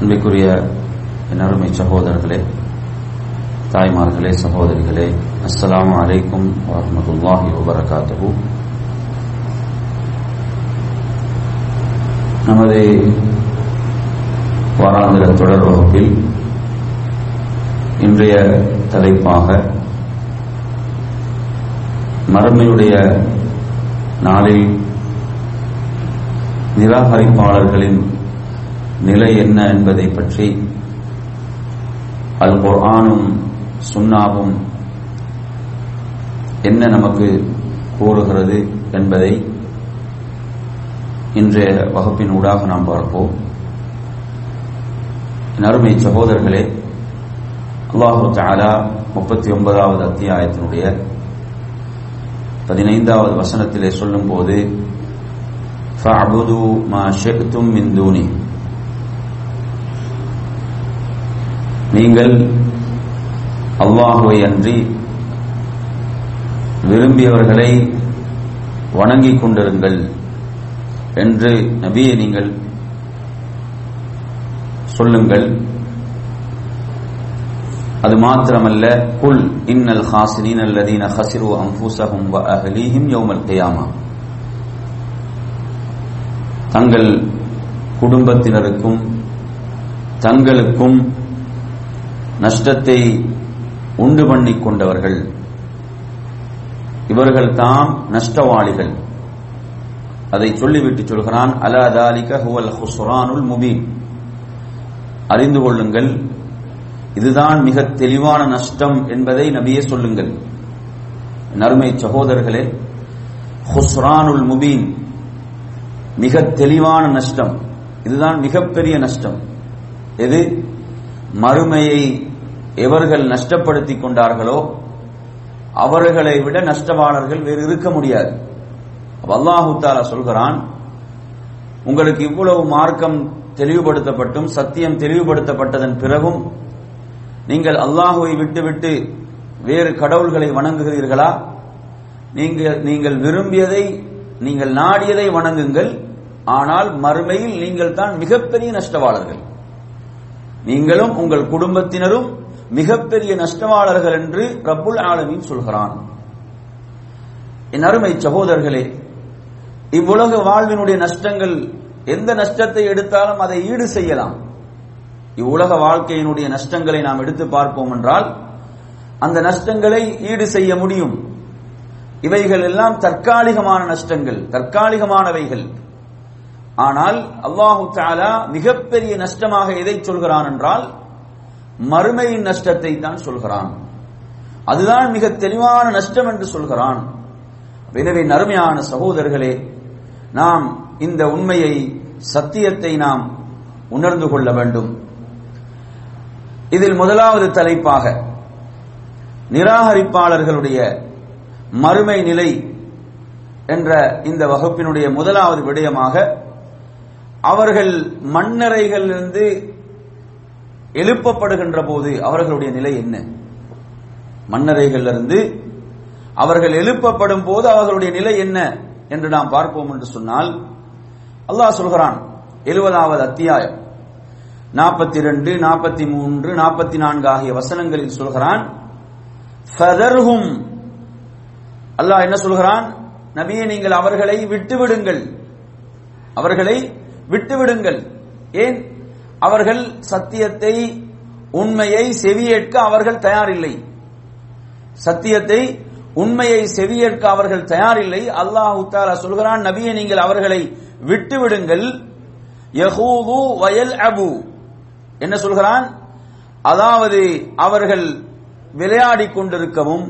அன்பிற்குரிய என் அருமை சகோதரர்களே தாய்மார்களே சகோதரிகளே அஸ்லாம் அலைக்கும் வரமத்துல்லாஹி வபரகாத்துஹு. நமது வாராந்திர தொடர் வகுப்பில் இன்றைய தலைப்பாக மறுமையுடைய நாளில் நிராகரிப்பாளர்களின் நிலை என்ன என்பதை பற்றி அல் குர்ஆனும் சுன்னாவும் என்ன நமக்கு கூறுகிறது என்பதை இன்றைய வகுப்பின் ஊடாக நாம் பார்ப்போம் என் அருமை சகோதரர்களே அல்லாஹு தாலா முப்பத்தி ஒன்பதாவது அத்தியாயத்தினுடைய பதினைந்தாவது வசனத்திலே சொல்லும் போது فَاعْبُدُوا مَا شِئْتُم مِّن دُونِهِ நீங்கள் அல்லாஹுவை அன்றி விரும்பியவர்களை வணங்கிக் கொண்டிருங்கள் என்று நபியை நீங்கள் சொல்லுங்கள். அது மாத்திரமல்ல குல் இன்னல் ஹாசினின் அல்லதீன ஹசிரு அம்பூசகும் வ அஹ்லீஹிம் யௌமல் தங்கள் குடும்பத்தினருக்கும் தங்களுக்கும் நஷ்டத்தை உண்டு பண்ணிக் கொண்டவர்கள். இவர்கள் தாம் நஷ்டவாளிகள். அதை சொல்லிவிட்டு சொல்கிறான் அலாதாலிக ஹுவல் ஹுஸ்ரானுல் முபீன். அறிந்து கொள்ளுங்கள் இதுதான் மிக தெளிவான நஷ்டம் என்பதை நபியே சொல்லுங்கள். நறுமை சகோதரர்களே ஹுஸ்ரானுல் முபீன் மிக தெளிவான நஷ்டம். இதுதான் மிகப்பெரிய நஷ்டம். எது? மறுமையை எவர்கள் நஷ்டப்படுத்திக் கொண்டார்களோ அவர்களை விட நஷ்டவாளர்கள் வேறு இருக்க முடியாது. அல்லாஹு தாலா சொல்கிறான் உங்களுக்கு இவ்வளவு மார்க்கம் தெளிவுபடுத்தப்பட்டும் சத்தியம் தெளிவுபடுத்தப்பட்டதன் பிறகும் நீங்கள் அல்லாஹுவை விட்டுவிட்டு வேறு கடவுள்களை வணங்குகிறீர்களா? நீங்கள் நீங்கள் விரும்பியதை நீங்கள் நாடியதை வணங்குங்கள் ஆனால் மறுமையில் நீங்கள் தான் மிகப்பெரிய நஷ்டவாளர்கள். நீங்களும் உங்கள் குடும்பத்தினரும் மிகப்பெரிய நஷ்டவாளர்கள் என்று ரப்புல் ஆலமின் சொல்கிறான். என் அருமை சகோதரர்களே இவ்வுலக வாழ்வினுடைய நஷ்டங்கள் எந்த நஷ்டத்தை எடுத்தாலும் அதை ஈடு செய்யலாம். இவ்வுலக வாழ்க்கையினுடைய நஷ்டங்களை நாம் எடுத்து பார்ப்போம் என்றால் அந்த நஷ்டங்களை ஈடு செய்ய முடியும். இவைகள் எல்லாம் தற்காலிகமான நஷ்டங்கள் தற்காலிகமானவைகள். ஆனால் அல்லாஹு தாலா மிகப்பெரிய நஷ்டமாக எதை சொல்கிறான் என்றால் மறுமையின் நஷ்டத்தை தான் சொல்கிறான். அதுதான் மிக தெளிவான நஷ்டம் என்று சொல்கிறான். எனவே நறுமையான சகோதரர்களே நாம் இந்த உண்மையை சத்தியத்தை நாம் உணர்ந்து கொள்ள வேண்டும். இதில் முதலாவது தலைப்பாக நிராகரிப்பாளர்களுடைய மறுமை நிலை என்ற இந்த வகுப்பினுடைய முதலாவது விடயமாக அவர்கள் மண்ணறைகளிலிருந்து எழுப்பப்படுகின்ற போது அவர்களுடைய நிலை என்ன? மன்னரைகள் இருந்து அவர்கள் எழுப்பப்படும் போது அவர்களுடைய நிலை என்ன என்று நாம் பார்ப்போம் என்று சொன்னால் அல்லாஹ் சொல்கிறான் எழுபதாவது அத்தியாயம் நாற்பத்தி ரெண்டு நாற்பத்தி மூன்று நாற்பத்தி நான்கு ஆகிய வசனங்களில் சொல்கிறான் அல்லாஹ் என்ன சொல்கிறான்? நபியை நீங்கள் அவர்களை விட்டுவிடுங்கள். அவர்களை விட்டுவிடுங்கள். ஏன்? அவர்கள் சத்தியத்தை உண்மையை செவியேற்க அவர்கள் தயாரில்லை. சத்தியத்தை உண்மையை செவியேற்க அவர்கள் தயாரில்லை. அல்லாஹு தாலா சொல்கிறான் நபியை நீங்கள் அவர்களை விட்டுவிடுங்கள். யஹூது வயல் அபு என்ன சொல்கிறான்? அதாவது அவர்கள் விளையாடிக் கொண்டிருக்கவும்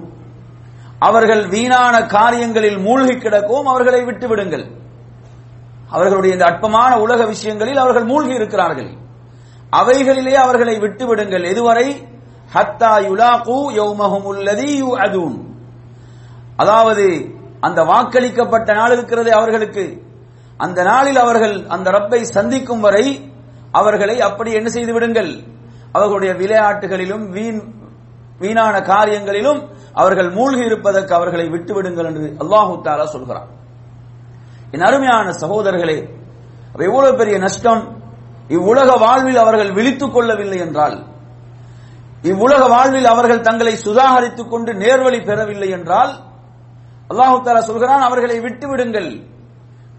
அவர்கள் வீணான காரியங்களில் மூழ்கி கிடக்கவும் அவர்களை விட்டுவிடுங்கள். அவர்களுடைய இந்த அற்பமான உலக விஷயங்களில் அவர்கள் மூழ்கி இருக்கிறார்கள். அவைகளிலே அவர்களை விட்டுவிடுங்கள். எதுவரை? ஹத்தா யுலாகு யௌமஹும் உள்ளதி யுஅதூன். அதாவது அந்த வாக்களிக்கப்பட்ட நாள் இருக்கிறது அவர்களுக்கு. அந்த நாளில் அவர்கள் அந்த ரப்பை சந்திக்கும் வரை அவர்களை அப்படி என்ன செய்து விடுங்கள்? அவர்களுடைய விளையாட்டுகளிலும் வீண் வீணான காரியங்களிலும் அவர்கள் மூழ்கி இருப்பதற்கு அவர்களை விட்டுவிடுங்கள் என்று அல்லாஹு தாலா சொல்கிறான். என் அருமையான சகோதரர்களே எவ்வளவு பெரிய நஷ்டம்? இவ்வுலக வாழ்வில் அவர்கள் விழித்துக் கொள்ளவில்லை என்றால் இவ்வுலக வாழ்வில் அவர்கள் தங்களை சுதாகரித்துக் கொண்டு நேர்வழி பெறவில்லை என்றால் அல்லாஹு தாலா சொல்கிறான் அவர்களை விட்டுவிடுங்கள்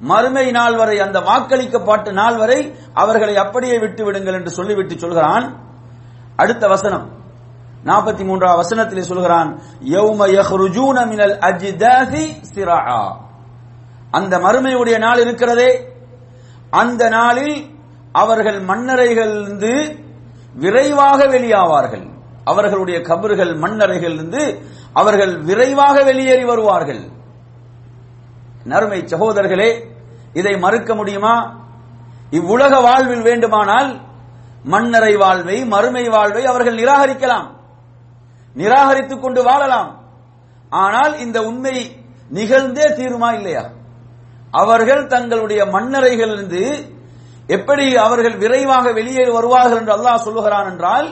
மறுமை நாள் வரை அந்த வாக்களிக்கப்பட்ட நாள் வரை அவர்களை அப்படியே விட்டு விடுங்கள் என்று சொல்லிவிட்டு சொல்கிறான். அடுத்த வசனம் நாற்பத்தி மூன்றாம் வசனத்திலே சொல்கிறான் யௌம யஹ்ருஜூன மினல் அஜ்தாசி சிராஆ அந்த மறுமையுடைய நாள் இருக்கிறதே. அந்த நாளில் அவர்கள் மன்னரைகளிலிருந்து விரைவாக வெளியாவார்கள். அவர்களுடைய கபறுகள் மண்ணறைகளிலிருந்து அவர்கள் விரைவாக வெளியேறி வருவார்கள். நறுமை சகோதரர்களே இதை மறுக்க முடியுமா? இவ்வுலக வாழ்வில் வேண்டுமானால் மண்ணறை வாழ்வை மறுமை வாழ்வை அவர்கள் நிராகரிக்கலாம். நிராகரித்துக் கொண்டு வாழலாம். ஆனால் இந்த உண்மை நிகழ்ந்தே தீருமா இல்லையா? அவர்கள் தங்களுடைய மண்ணறைகளிலிருந்து எப்படி அவர்கள் விரைவாக வெளியே வருவார்கள் என்று அல்லாஹ் சொல்லுகிறான் என்றால்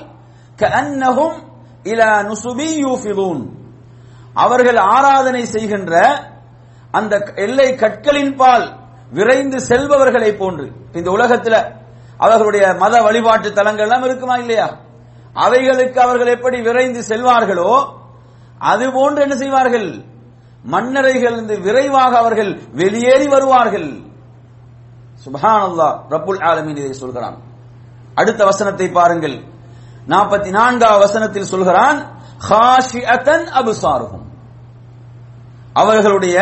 கஅன்னஹும் இல நுசுபி அவர்கள் ஆராதனை செய்கின்ற அந்த எல்லை கற்களின் பால் விரைந்து செல்பவர்களை போன்று. இந்த உலகத்தில் அவர்களுடைய மத வழிபாட்டு தலங்கள் எல்லாம் இருக்குமா இல்லையா? அவைகளுக்கு அவர்கள் எப்படி விரைந்து செல்வார்களோ அது போன்று என்ன செய்வார்கள்? மன்னரைகள் விரைவாக அவர்கள் வெளியேறி வருவார்கள். சுபான் அல்லா ரப்புல் ஆலமீன் இதை சொல்கிறான். அடுத்த வசனத்தை பாருங்கள். நாற்பத்தி நான்காவது வசனத்தில் சொல்கிறான் அபுசாருகும். அவர்களுடைய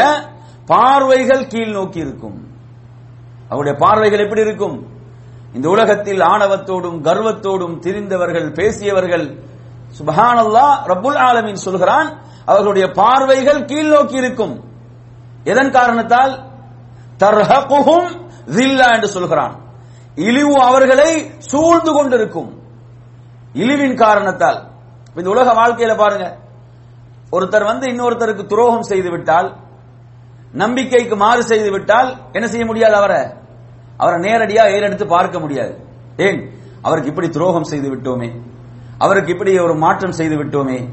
பார்வைகள் கீழ் நோக்கி இருக்கும். அவருடைய பார்வைகள் எப்படி இருக்கும்? இந்த உலகத்தில் ஆணவத்தோடும் கர்வத்தோடும் திரிந்தவர்கள் பேசியவர்கள் சுபஹானல்லா ரபுல் ஆலமின் சொல்கிறான் அவர்களுடைய பார்வைகள் கீழ் நோக்கி இருக்கும். எதன் காரணத்தால்? தர்ஹகுஹும் ஜில்லா என்று சொல்கிறான். இழிவு அவர்களை சூழ்ந்து கொண்டிருக்கும். இழிவின் காரணத்தால். இந்த உலக வாழ்க்கையில பாருங்க. ஒருத்தர் வந்து இன்னொருத்தருக்கு துரோகம் செய்து விட்டால் நம்பிக்கைக்கு மாறு செய்து விட்டால் என்ன செய்ய முடியாது அவரை? அவரை நேரடியா ஏறெடுத்து பார்க்க முடியாது. ஏன்? அவருக்கு இப்படி துரோகம் செய்து விட்டோமே அவருக்கு இப்படி ஒரு மாற்றம் செய்து விட்டோமே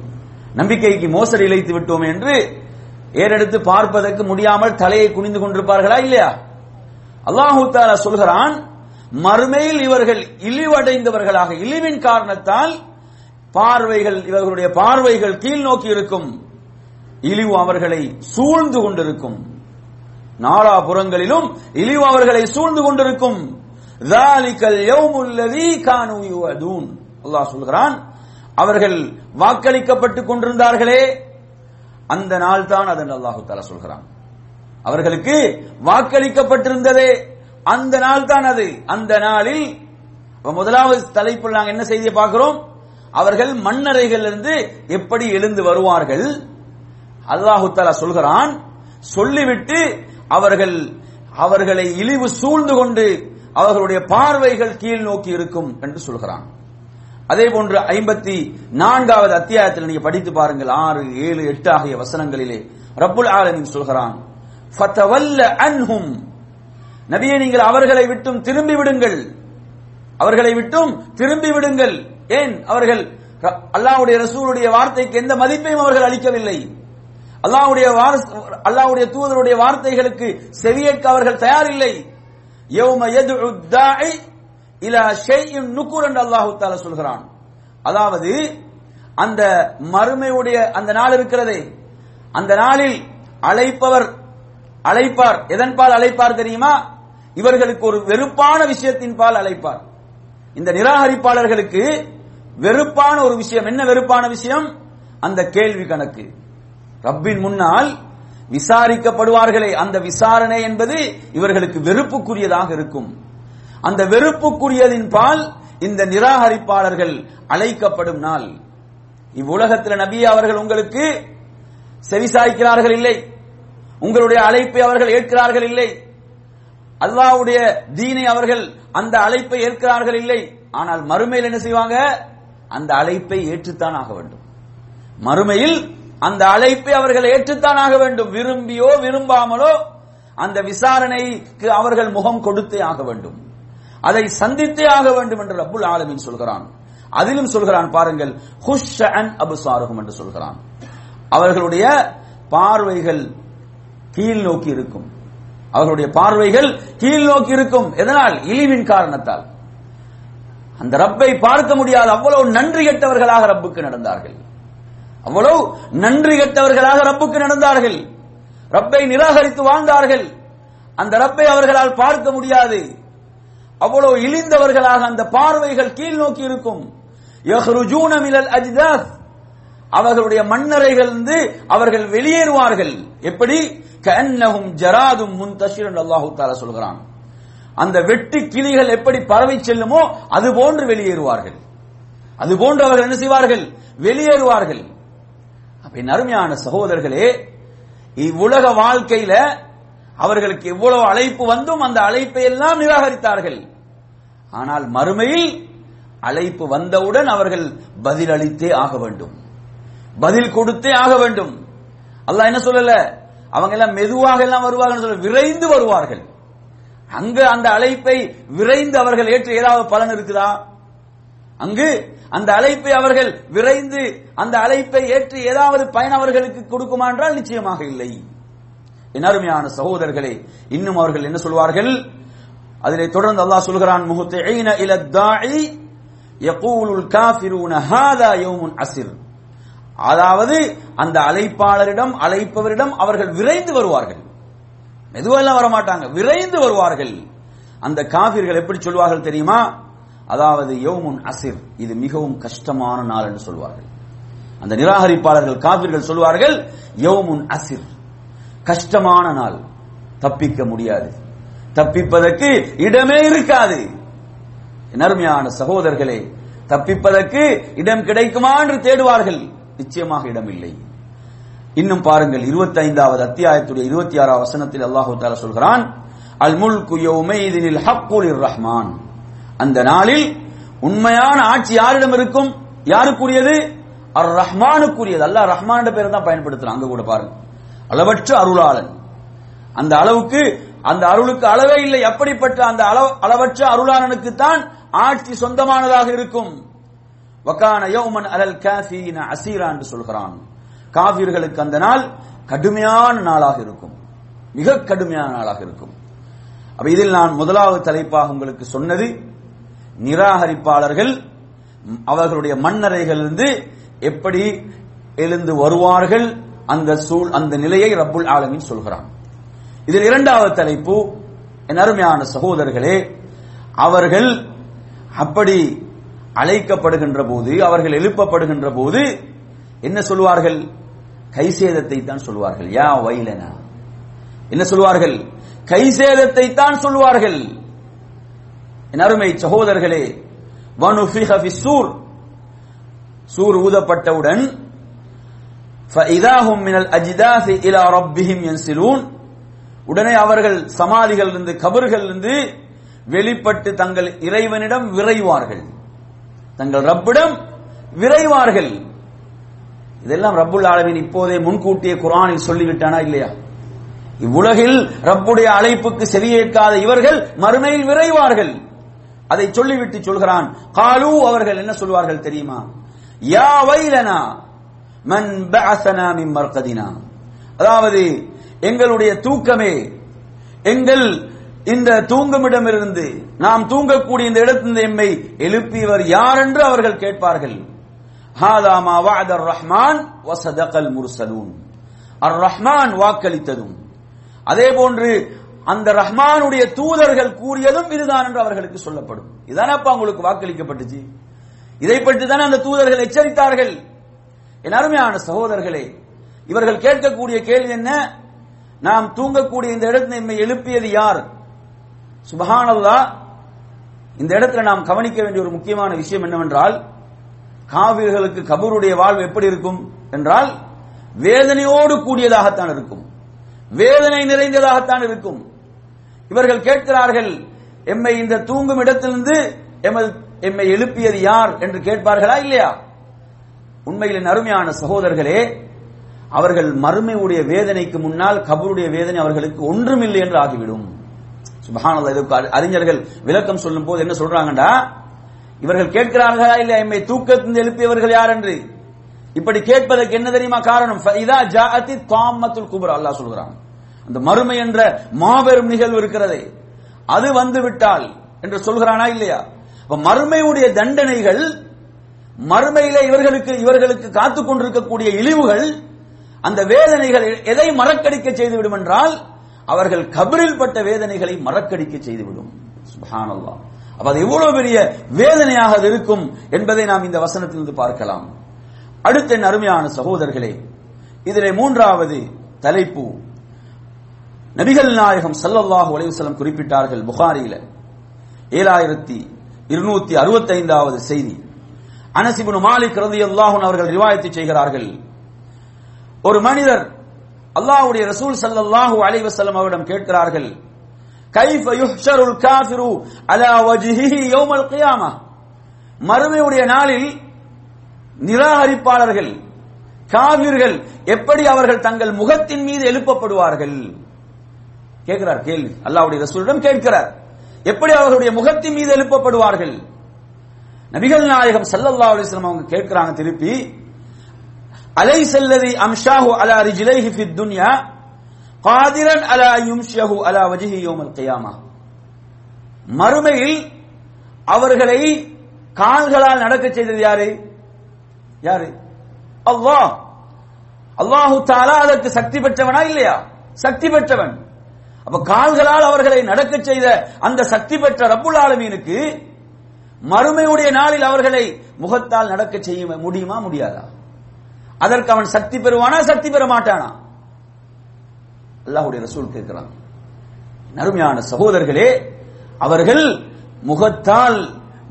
நம்பிக்கைக்கு மோசடி இழைத்து விட்டோம் என்று ஏறெடுத்து பார்ப்பதற்கு முடியாமல் தலையை குனிந்து கொண்டிருப்பார்களா இல்லையா? அல்லாஹு தாலா சொல்கிறான் மறுமையில் இவர்கள் இழிவடைந்தவர்களாக இழிவின் காரணத்தால் பார்வைகள் இவர்களுடைய பார்வைகள் கீழ் நோக்கி இருக்கும். இழிவு அவர்களை சூழ்ந்து கொண்டிருக்கும். நாலாபுறங்களிலும் இழிவு அவர்களை சூழ்ந்து கொண்டிருக்கும். அல்லாஹ் சொல்கிறான் அவர்கள் வாக்களிக்கப்பட்டுக் கொண்டிருந்தார்களே அந்த நாள் தான் அதன் அல்லாஹு தாலா சொல்கிறான். அவர்களுக்கு வாக்களிக்கப்பட்டிருந்ததே அந்த நாள் தான் அது. அந்த நாளில் முதலாவது தலைப்பில் நாங்கள் என்ன செய்தியை பார்க்கிறோம்? அவர்கள் மண்ணறைகள் இருந்து எப்படி எழுந்து வருவார்கள்? அல்லாஹு தாலா சொல்கிறான். சொல்லிவிட்டு அவர்கள் அவர்களை இழிவு சூழ்ந்து கொண்டு அவர்களுடைய பார்வைகள் கீழ் நோக்கி இருக்கும் என்று சொல்கிறான். அதே போன்று ஐம்பத்தி நான்காவது அத்தியாயத்தில் நீங்க படித்து பாருங்கள். ஆறு ஏழு எட்டு ஆகிய வசனங்களிலே ரப்புல் ஆலமின் சொல்கிறான் அன்ஹும். நபியை நீங்கள் அவர்களை விட்டும் திரும்பி விடுங்கள். அவர்களை விட்டும் திரும்பி விடுங்கள். ஏன்? அவர்கள் அல்லாவுடைய ரசூலுடைய வார்த்தைக்கு எந்த மதிப்பையும் அவர்கள் அளிக்கவில்லை. அல்லாவுடைய அல்லாவுடைய தூதருடைய வார்த்தைகளுக்கு செவியேற்க அவர்கள் தயாரில்லை. யௌம யதுஉ தாஇ இலா ஷெய்யும் நுக்குர் என்று அல்லாஹு தால சொல்கிறான். அதாவது அந்த மறுமையுடைய அந்த நாள் இருக்கிறதே. அந்த நாளில் அழைப்பவர் அழைப்பார். எதன்பால் அழைப்பார் தெரியுமா? இவர்களுக்கு ஒரு வெறுப்பான விஷயத்தின் பால் அழைப்பார். இந்த நிராகரிப்பாளர்களுக்கு வெறுப்பான ஒரு விஷயம். என்ன வெறுப்பான விஷயம்? அந்த கேள்வி கணக்கு. ரப்பின் முன்னால் விசாரிக்கப்படுவார்களே. அந்த விசாரணை என்பது இவர்களுக்கு வெறுப்புக்குரியதாக இருக்கும். அந்த வெறுப்புக்குரியதின் பால் இந்த நிராகரிப்பாளர்கள் அழைக்கப்படும் நாள். இவ்வுலகத்தில் நபி அவர்கள் உங்களுக்கு செவிசாய்க்கிறார்கள் இல்லை. உங்களுடைய அழைப்பை அவர்கள் ஏற்கிறார்கள் இல்லை. அல்லாவுடைய தீனை அவர்கள் அந்த அழைப்பை ஏற்கிறார்கள் இல்லை. ஆனால் மறுமையில் என்ன செய்வாங்க? அந்த அழைப்பை ஏற்றுத்தான் ஆக வேண்டும். மறுமையில் அந்த அழைப்பை அவர்கள் ஏற்றுத்தான் ஆக வேண்டும். விரும்பியோ விரும்பாமலோ அந்த விசாரணைக்கு அவர்கள் முகம் கொடுத்தே ஆக வேண்டும். அதை சந்தித்தே ஆக வேண்டும் என்று ரப்புல் ஆலமின் சொல்கிறான். அதிலும் சொல்கிறான் பாருங்கள் ஹுஷ் அன் அபுசாருகும் என்று சொல்கிறான். அவர்களுடைய பார்வைகள் கீழ் நோக்கி இருக்கும். அவர்களுடைய பார்வைகள் கீழ் நோக்கி இருக்கும். எதனால்? இழிவின் காரணத்தால். அந்த ரப்பை பார்க்க முடியாத அவ்வளவு நன்றி கெட்டவர்களாக ரப்புக்கு நடந்தார்கள். அவ்வளவு நன்றி கெட்டவர்களாக ரப்புக்கு நடந்தார்கள். ரப்பை நிராகரித்து வாழ்ந்தார்கள். அந்த ரப்பை அவர்களால் பார்க்க முடியாது. அவ்வளவு இழிந்தவர்களாக அந்த பார்வைகள் கீழ் நோக்கி இருக்கும். யஹ்ருஜூன மினல் அஜ்தாத் அவர்களுடைய இருந்து அவர்கள் வெளியேறுவார்கள். எப்படி? கன்னகும் ஜராதும் முன்தஷிர் என்று அல்லாஹு தாலா சொல்கிறான். அந்த வெட்டு கிளிகள் எப்படி பரவி செல்லுமோ அது போன்று வெளியேறுவார்கள். அது போன்று அவர்கள் என்ன செய்வார்கள்? வெளியேறுவார்கள். அப்படி அருமையான சகோதரர்களே இவ்வுலக வாழ்க்கையில அவர்களுக்கு எவ்வளவு அழைப்பு வந்தும் அந்த அழைப்பை எல்லாம் நிராகரித்தார்கள். ஆனால் மறுமையில் அழைப்பு வந்தவுடன் அவர்கள் பதில் அளித்தே ஆக வேண்டும். பதில் கொடுத்தே ஆக வேண்டும். அல்லாஹ் என்ன சொல்லல? அவங்க எல்லாம் மெதுவாக எல்லாம் வருவார்கள் சொல்ல விரைந்து வருவார்கள். அங்க அந்த அழைப்பை விரைந்து அவர்கள் ஏற்று ஏதாவது பலன் இருக்குதா? அங்கு அந்த அழைப்பை அவர்கள் விரைந்து அந்த அழைப்பை ஏற்று ஏதாவது பயன் அவர்களுக்கு கொடுக்குமா என்றால் நிச்சயமாக இல்லை. என் அருமையான சகோதரர்களே இன்னும் அவர்கள் என்ன சொல்வார்கள்? அதிலே தொடர்ந்து அல்லாஹ் சொல்கிறான் முஹுத்தைன இல தாயி யகூலுல் காஃபிரூன ஹாதா யௌமுன் அசிர். அதாவது அந்த அழைப்பாளரிடம் அழைப்பவரிடம் அவர்கள் விரைந்து வருவார்கள். மெதுவெல்லாம் வர மாட்டாங்க விரைந்து வருவார்கள். அந்த காபிர்கள் எப்படி சொல்வார்கள் தெரியுமா? அதாவது யோமுன் அசிர் இது மிகவும் கஷ்டமான நாள் என்று சொல்வார்கள். அந்த நிராகரிப்பாளர்கள் காபிர்கள் சொல்வார்கள் யோமுன் அசிர் கஷ்டமான நாள் தப்பிக்க முடியாது. தப்பிப்பதற்கு இடமே இருக்காது. என் அருமையான சகோதரர்களே தப்பிப்பதற்கு இடம் கிடைக்குமா என்று தேடுவார்கள். நிச்சயமாக இடம் இல்லை இன்னும் பாருங்கள் இருபத்தி ஐந்தாவது அத்தியாயத்துடைய இருபத்தி ஆறாவது வசனத்தில் அல்லாஹு தாலா சொல்கிறான் அல் முல்கு யோமைதினில் ஹக்குலிர் ரஹ்மான் அந்த நாளில் உண்மையான ஆட்சி யாரிடம் இருக்கும்? யாருக்குரியது? அர் ரஹ்மானுக்குரியது அல்லாஹ் ரஹ்மான் பேரை தான் பயன்படுத்துறான். அங்க கூட பாருங்க. அளவற்ற அருளாளன். அந்த அளவுக்கு அந்த அருளுக்கு அளவே இல்லை. அப்படிப்பட்ட அந்த அளவு அளவற்ற அருளானனுக்கு தான் ஆட்சி சொந்தமானதாக இருக்கும். வக்கான யௌமன் அலல் காஃபீன அசீரா என்று சொல்கிறான். காவிர்களுக்கு அந்த நாள் கடுமையான நாளாக இருக்கும். மிக கடுமையான நாளாக இருக்கும். அப்ப இதில் நான் முதலாவது தலைப்பாக உங்களுக்கு சொன்னது நிராகரிப்பாளர்கள் அவர்களுடைய மண்ணறைகளிலிருந்து எப்படி எழுந்து வருவார்கள் அந்த சூழ் அந்த நிலையை ரப்புல் ஆலமின் சொல்கிறான். இதில் இரண்டாவது தலைப்பு என் அருமையான சகோதரர்களே அவர்கள் அப்படி அழைக்கப்படுகின்ற போது அவர்கள் எழுப்பப்படுகின்ற போது என்ன சொல்வார்கள் கைசேதத்தை தான் சொல்வார்கள் யா வைலனா என்ன சொல்வார்கள் கைசேதத்தை தான் சொல்வார்கள் என் அருமை சகோதரர்களே வனுஃபிஹ ஃபிஸ்ஸூர் சூர் ஊதப்பட்டவுடன் فَإِذَاهُمْ مِنَ الْأَجْدَاثِ إِلَى رَبِّهِمْ يَنْسِلُونَ உடனே அவர்கள் சமாதிகள் இருந்து கபர்கள் இருந்து வெளிப்பட்டு தங்கள் இறைவனிடம் விரைவார்கள். தங்கள் ரப்பிடம் விரைவார்கள். இதெல்லாம் ரப்புல் ஆலமின் இப்போதே முன்கூட்டிய குரானில் சொல்லிவிட்டானா இல்லையா? இவ்வுலகில் ரப்புடைய அழைப்புக்கு செவியேற்காத இவர்கள் மறுமையில் விரைவார்கள். அதை சொல்லிவிட்டு சொல்கிறான். காலு அவர்கள் என்ன சொல்வார்கள் தெரியுமா? யா வைலனா மன் பஅசனா மின் மர்கதினா. அதாவது எங்களுடைய தூக்கமே எங்கள் இந்த தூங்குமிடமிருந்து நாம் தூங்கக்கூடிய இந்த இடத்திலிருந்து எம்மை எழுப்பியவர் யார் என்று அவர்கள் கேட்பார்கள்? ஹாதாமா மா வஅத ரஹ்மான் வசதகல் முர்சலூன். அர் ரஹ்மான் வாக்களித்ததும். அதே போன்று அந்த ரஹ்மானுடைய தூதர்கள் கூறியதும் இதுதான் என்று அவர்களுக்கு சொல்லப்படும். இதானப்பா உங்களுக்கு வாக்களிக்கப்பட்டுச்சு? இதை பற்றி தான் அந்த தூதர்கள் எச்சரித்தார்கள்? என் அருமையான சகோதரர்களே இவர்கள் கேட்கக்கூடிய கேள்வி என்ன? நாம் தூங்கக்கூடிய இந்த இடத்தை நம்மை எழுப்பியது யார்? சுபஹானல்லா. இந்த இடத்துல நாம் கவனிக்க வேண்டிய ஒரு முக்கியமான விஷயம் என்னவென்றால் காவிர்களுக்கு கபூருடைய வாழ்வு எப்படி இருக்கும் என்றால் வேதனையோடு கூடியதாகத்தான் இருக்கும். வேதனை நிறைந்ததாகத்தான் இருக்கும். இவர்கள் கேட்கிறார்கள் எம்மை இந்த தூங்கும் இடத்திலிருந்து எமது எம்மை எழுப்பியது யார்? என்று கேட்பார்களா இல்லையா? உண்மையில் அருமையான சகோதரர்களே அவர்கள் மறுமையுடைய வேதனைக்கு முன்னால் கபருடைய வேதனை அவர்களுக்கு ஒன்றுமில்லை என்று ஆகிவிடும். சுபஹானல்லாஹ் அறிஞர்கள் விளக்கம் சொல்லும் போது என்ன சொல்றாங்கடா? இவர்கள் கேட்கிறார்களா இல்ல எம்மை தூக்கத்திலிருந்து எழுப்பியவர்கள் யார் என்று? இப்படி கேட்பதற்கு என்ன தெரியுமா காரணம்? இதா ஜாஅத்தி தாமத்துல் குபர் அல்லாஹ் சொல்கிறான். அந்த மறுமை என்ற மாபெரும் நிகழ்வு இருக்கிறதே. அது வந்து விட்டால் என்று சொல்கிறானா இல்லையா? அப்ப மறுமையுடைய தண்டனைகள் மறுமையில இவர்களுக்கு இவர்களுக்கு காத்துக் கொண்டிருக்கக்கூடிய இழிவுகள் அந்த வேதனைகள் எதை மறக்கடிக்க செய்துவிடும் என்றால் அவர்கள் கபரில் பட்ட வேதனைகளை மறக்கடிக்க செய்துவிடும். சுப்ஹானல்லாஹ். அப்ப அது எவ்வளவு பெரிய வேதனையாக அது இருக்கும் என்பதை நாம் இந்த வசனத்திலிருந்து பார்க்கலாம். அடுத்த என் அருமையான சகோதரர்களே இதிலே மூன்றாவது தலைப்பு. நபிகள் நாயகம் சல்லல்லாஹு அலைஹி குறிப்பிட்டார்கள் புகாரியில. ஏழாயிரத்தி இருநூத்தி அறுபத்தைந்தாவது செய்தி. அனசிபுன் மாலிக் ரதி அல்லாஹன் அவர்கள் ரிவாயத்தை செய்கிறார்கள். ஒரு மனிதர் அல்லாஹ்வுடைய ரசூல் சல்லல்லாஹு அலைஹி வஸல்லம் அவரிடம் கேட்கிறார்கள் கைஃப யுஹ்ஷருல் காஃபிரு அலா வஜ்ஹிஹி யௌமல் கியாமா? மறுமையுடைய நாளில் நிராகரிப்பாளர்கள் காவிர்கள் எப்படி அவர்கள் தங்கள் முகத்தின் மீது எழுப்பப்படுவார்கள்? கேட்கிறார் கேள்வி. அல்லாவுடைய ரசூலிடம் கேட்கிறார் எப்படி அவர்களுடைய முகத்தின் மீது எழுப்பப்படுவார்கள்? நபிகள் நாயகம் ஸல்லல்லாஹு அலைஹி வஸல்லம் அவங்க கேட்கிறாங்க திருப்பி அலைஸ் அல்லதி அம்ஷாஹு அலா ரிஜிலைஹி ஃபித் துன்யா காதிரன் அலா யும்ஷஹு அலா வஜிஹி யோமல் கியாமா மறுமையில் அவர்களை கால்களால் நடக்க செய்தது யாரு யாரு அல்லாஹ் அல்லாஹு தாலா அதற்கு சக்தி பெற்றவனா இல்லையா சக்தி பெற்றவன் அப்ப கால்களால் அவர்களை நடக்க செய்த அந்த சக்தி பெற்ற ரப்புல் ஆலமீனுக்கு மறுமையுடைய நாளில் அவர்களை முகத்தால் நடக்க செய்ய முடியுமா முடியாதா? அதற்கு அவன் சக்தி பெறுவானா? சக்தி பெற மாட்டானா? அல்லாஹுடைய ரசூல் கேட்கிறான் நறுமையான சகோதரர்களே அவர்கள் முகத்தால்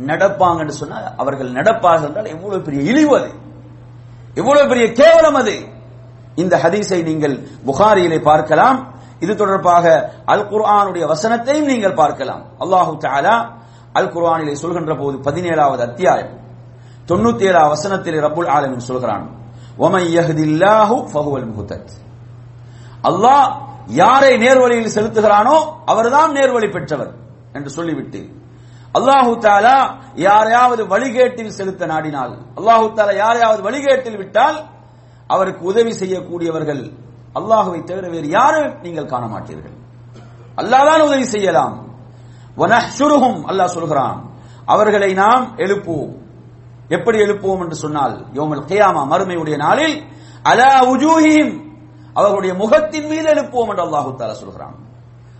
நடப்பாங்கன்னு சொன்னா அவர்கள் நடப்பார்கள் என்றால் எவ்வளவு பெரிய இழிவு அது. எவ்வளவு பெரிய கேவலம் அது. இந்த ஹதீஸை நீங்கள் புகாரியிலே பார்க்கலாம். இது தொடர்பாக அல் குர்ஆனுடைய வசனத்தையும் நீங்கள் பார்க்கலாம். அல்லாஹு தாலா அல் குர்ஆனிலே சொல்கின்ற போது பதினேழாவது அத்தியாயம் தொண்ணூத்தி ஏழாவது வசனத்தில் ரபுல் ஆலமின் சொல்கிறான். அல்லாஹ் யாரை நேர்வழியில் செலுத்துகிறானோ அவர்தான் நேர்வழி பெற்றவர் என்று சொல்லிவிட்டு அல்லாஹு தாலா யாரையாவது வழிகேட்டில் செலுத்த நாடினால் அல்லாஹு தாலா யாரையாவது வழிகேட்டில் விட்டால் அவருக்கு உதவி செய்யக்கூடியவர்கள் அல்லாஹுவை தவிர வேறு யாரும் நீங்கள் காண மாட்டீர்கள் அல்லாதான் உதவி செய்யலாம். அல்லாஹ் சொல்கிறான் அவர்களை நாம் எழுப்புவோம். எப்படி எழுப்புவோம் என்று சொன்னால் யோமல் கியாமா மறுமையுடைய நாளில் அலா உஜூஹிம் அவர்களுடைய முகத்தின் மீது எழுப்புவோம் என்று அல்லாஹு தாலா சொல்கிறான்.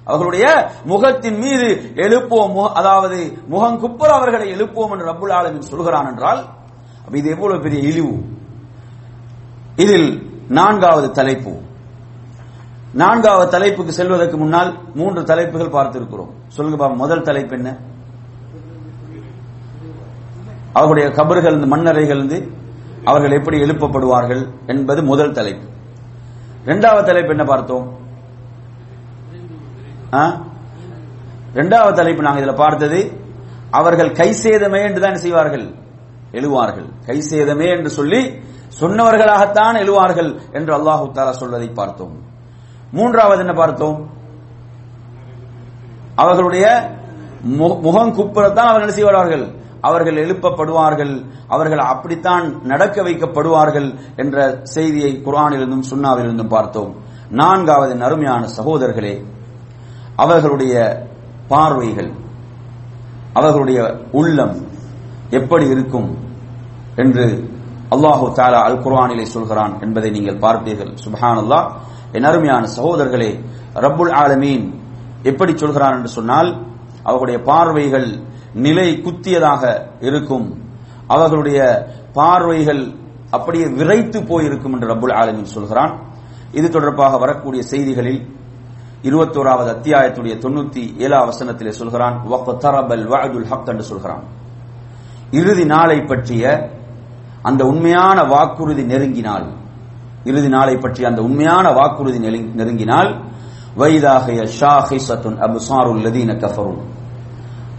அவர்களுடைய முகத்தின் மீது எழுப்புவோம் அதாவது முகம் குப்புற அவர்களை எழுப்புவோம் என்று ரப்புல் ஆலமின் சொல்கிறான் என்றால் இது எவ்வளவு பெரிய இழிவு? இதில் நான்காவது தலைப்பு. நான்காவது தலைப்புக்கு செல்வதற்கு முன்னால் மூன்று தலைப்புகள் பார்த்திருக்கிறோம். சொல்லுங்க முதல் தலைப்பு என்ன? அவர்களுடைய கபர்கள் இந்த மண்ணறைகள் இருந்து அவர்கள் எப்படி எழுப்பப்படுவார்கள் என்பது முதல் தலைப்பு. இரண்டாவது தலைப்பு என்ன பார்த்தோம்? இரண்டாவது தலைப்பு நாங்கள் இதில் பார்த்தது அவர்கள் கை சேதமே என்று தான் செய்வார்கள்? எழுவார்கள். கை சேதமே என்று சொல்லி சொன்னவர்களாகத்தான் எழுவார்கள் என்று அல்லாஹு தாலா சொல்வதை பார்த்தோம். மூன்றாவது என்ன பார்த்தோம்? அவர்களுடைய மு- முகம் குப்புறத்தான் அவர்கள் என்ன செய்வார்கள்? அவர்கள் எழுப்பப்படுவார்கள் அவர்கள் அப்படித்தான் நடக்க வைக்கப்படுவார்கள் என்ற செய்தியை குரானிலிருந்தும் சுண்ணாவிலிருந்தும் பார்த்தோம். நான்காவது அருமையான சகோதரர்களே அவர்களுடைய பார்வைகள் அவர்களுடைய உள்ளம் எப்படி இருக்கும் என்று அல்லாஹு தாலா அல் குர்ஆனிலே சொல்கிறான் என்பதை நீங்கள் பார்ப்பீர்கள். சுபஹானல்லாஹ். என் அருமையான சகோதரர்களே ரப்புல் ஆலமீன் எப்படி சொல்கிறான் என்று சொன்னால் அவர்களுடைய பார்வைகள் நிலை குத்தியதாக இருக்கும். அவர்களுடைய பார்வைகள் அப்படியே விரைத்து போயிருக்கும் என்று ரபுல் ஆலமின் சொல்கிறான். இது தொடர்பாக வரக்கூடிய செய்திகளில் இருபத்தோராவது அத்தியாயத்துடைய தொண்ணூத்தி ஏழா வசனத்திலே சொல்கிறான் ஹக் என்று சொல்கிறான். இறுதி நாளை பற்றிய அந்த உண்மையான வாக்குறுதி நெருங்கினால் இறுதி நாளை பற்றிய அந்த உண்மையான வாக்குறுதி நெருங்கி- நெருங்கினால் வைதாகிய ஷாஹிசத்துன் அபுசாருல் லதீன கஃபரும்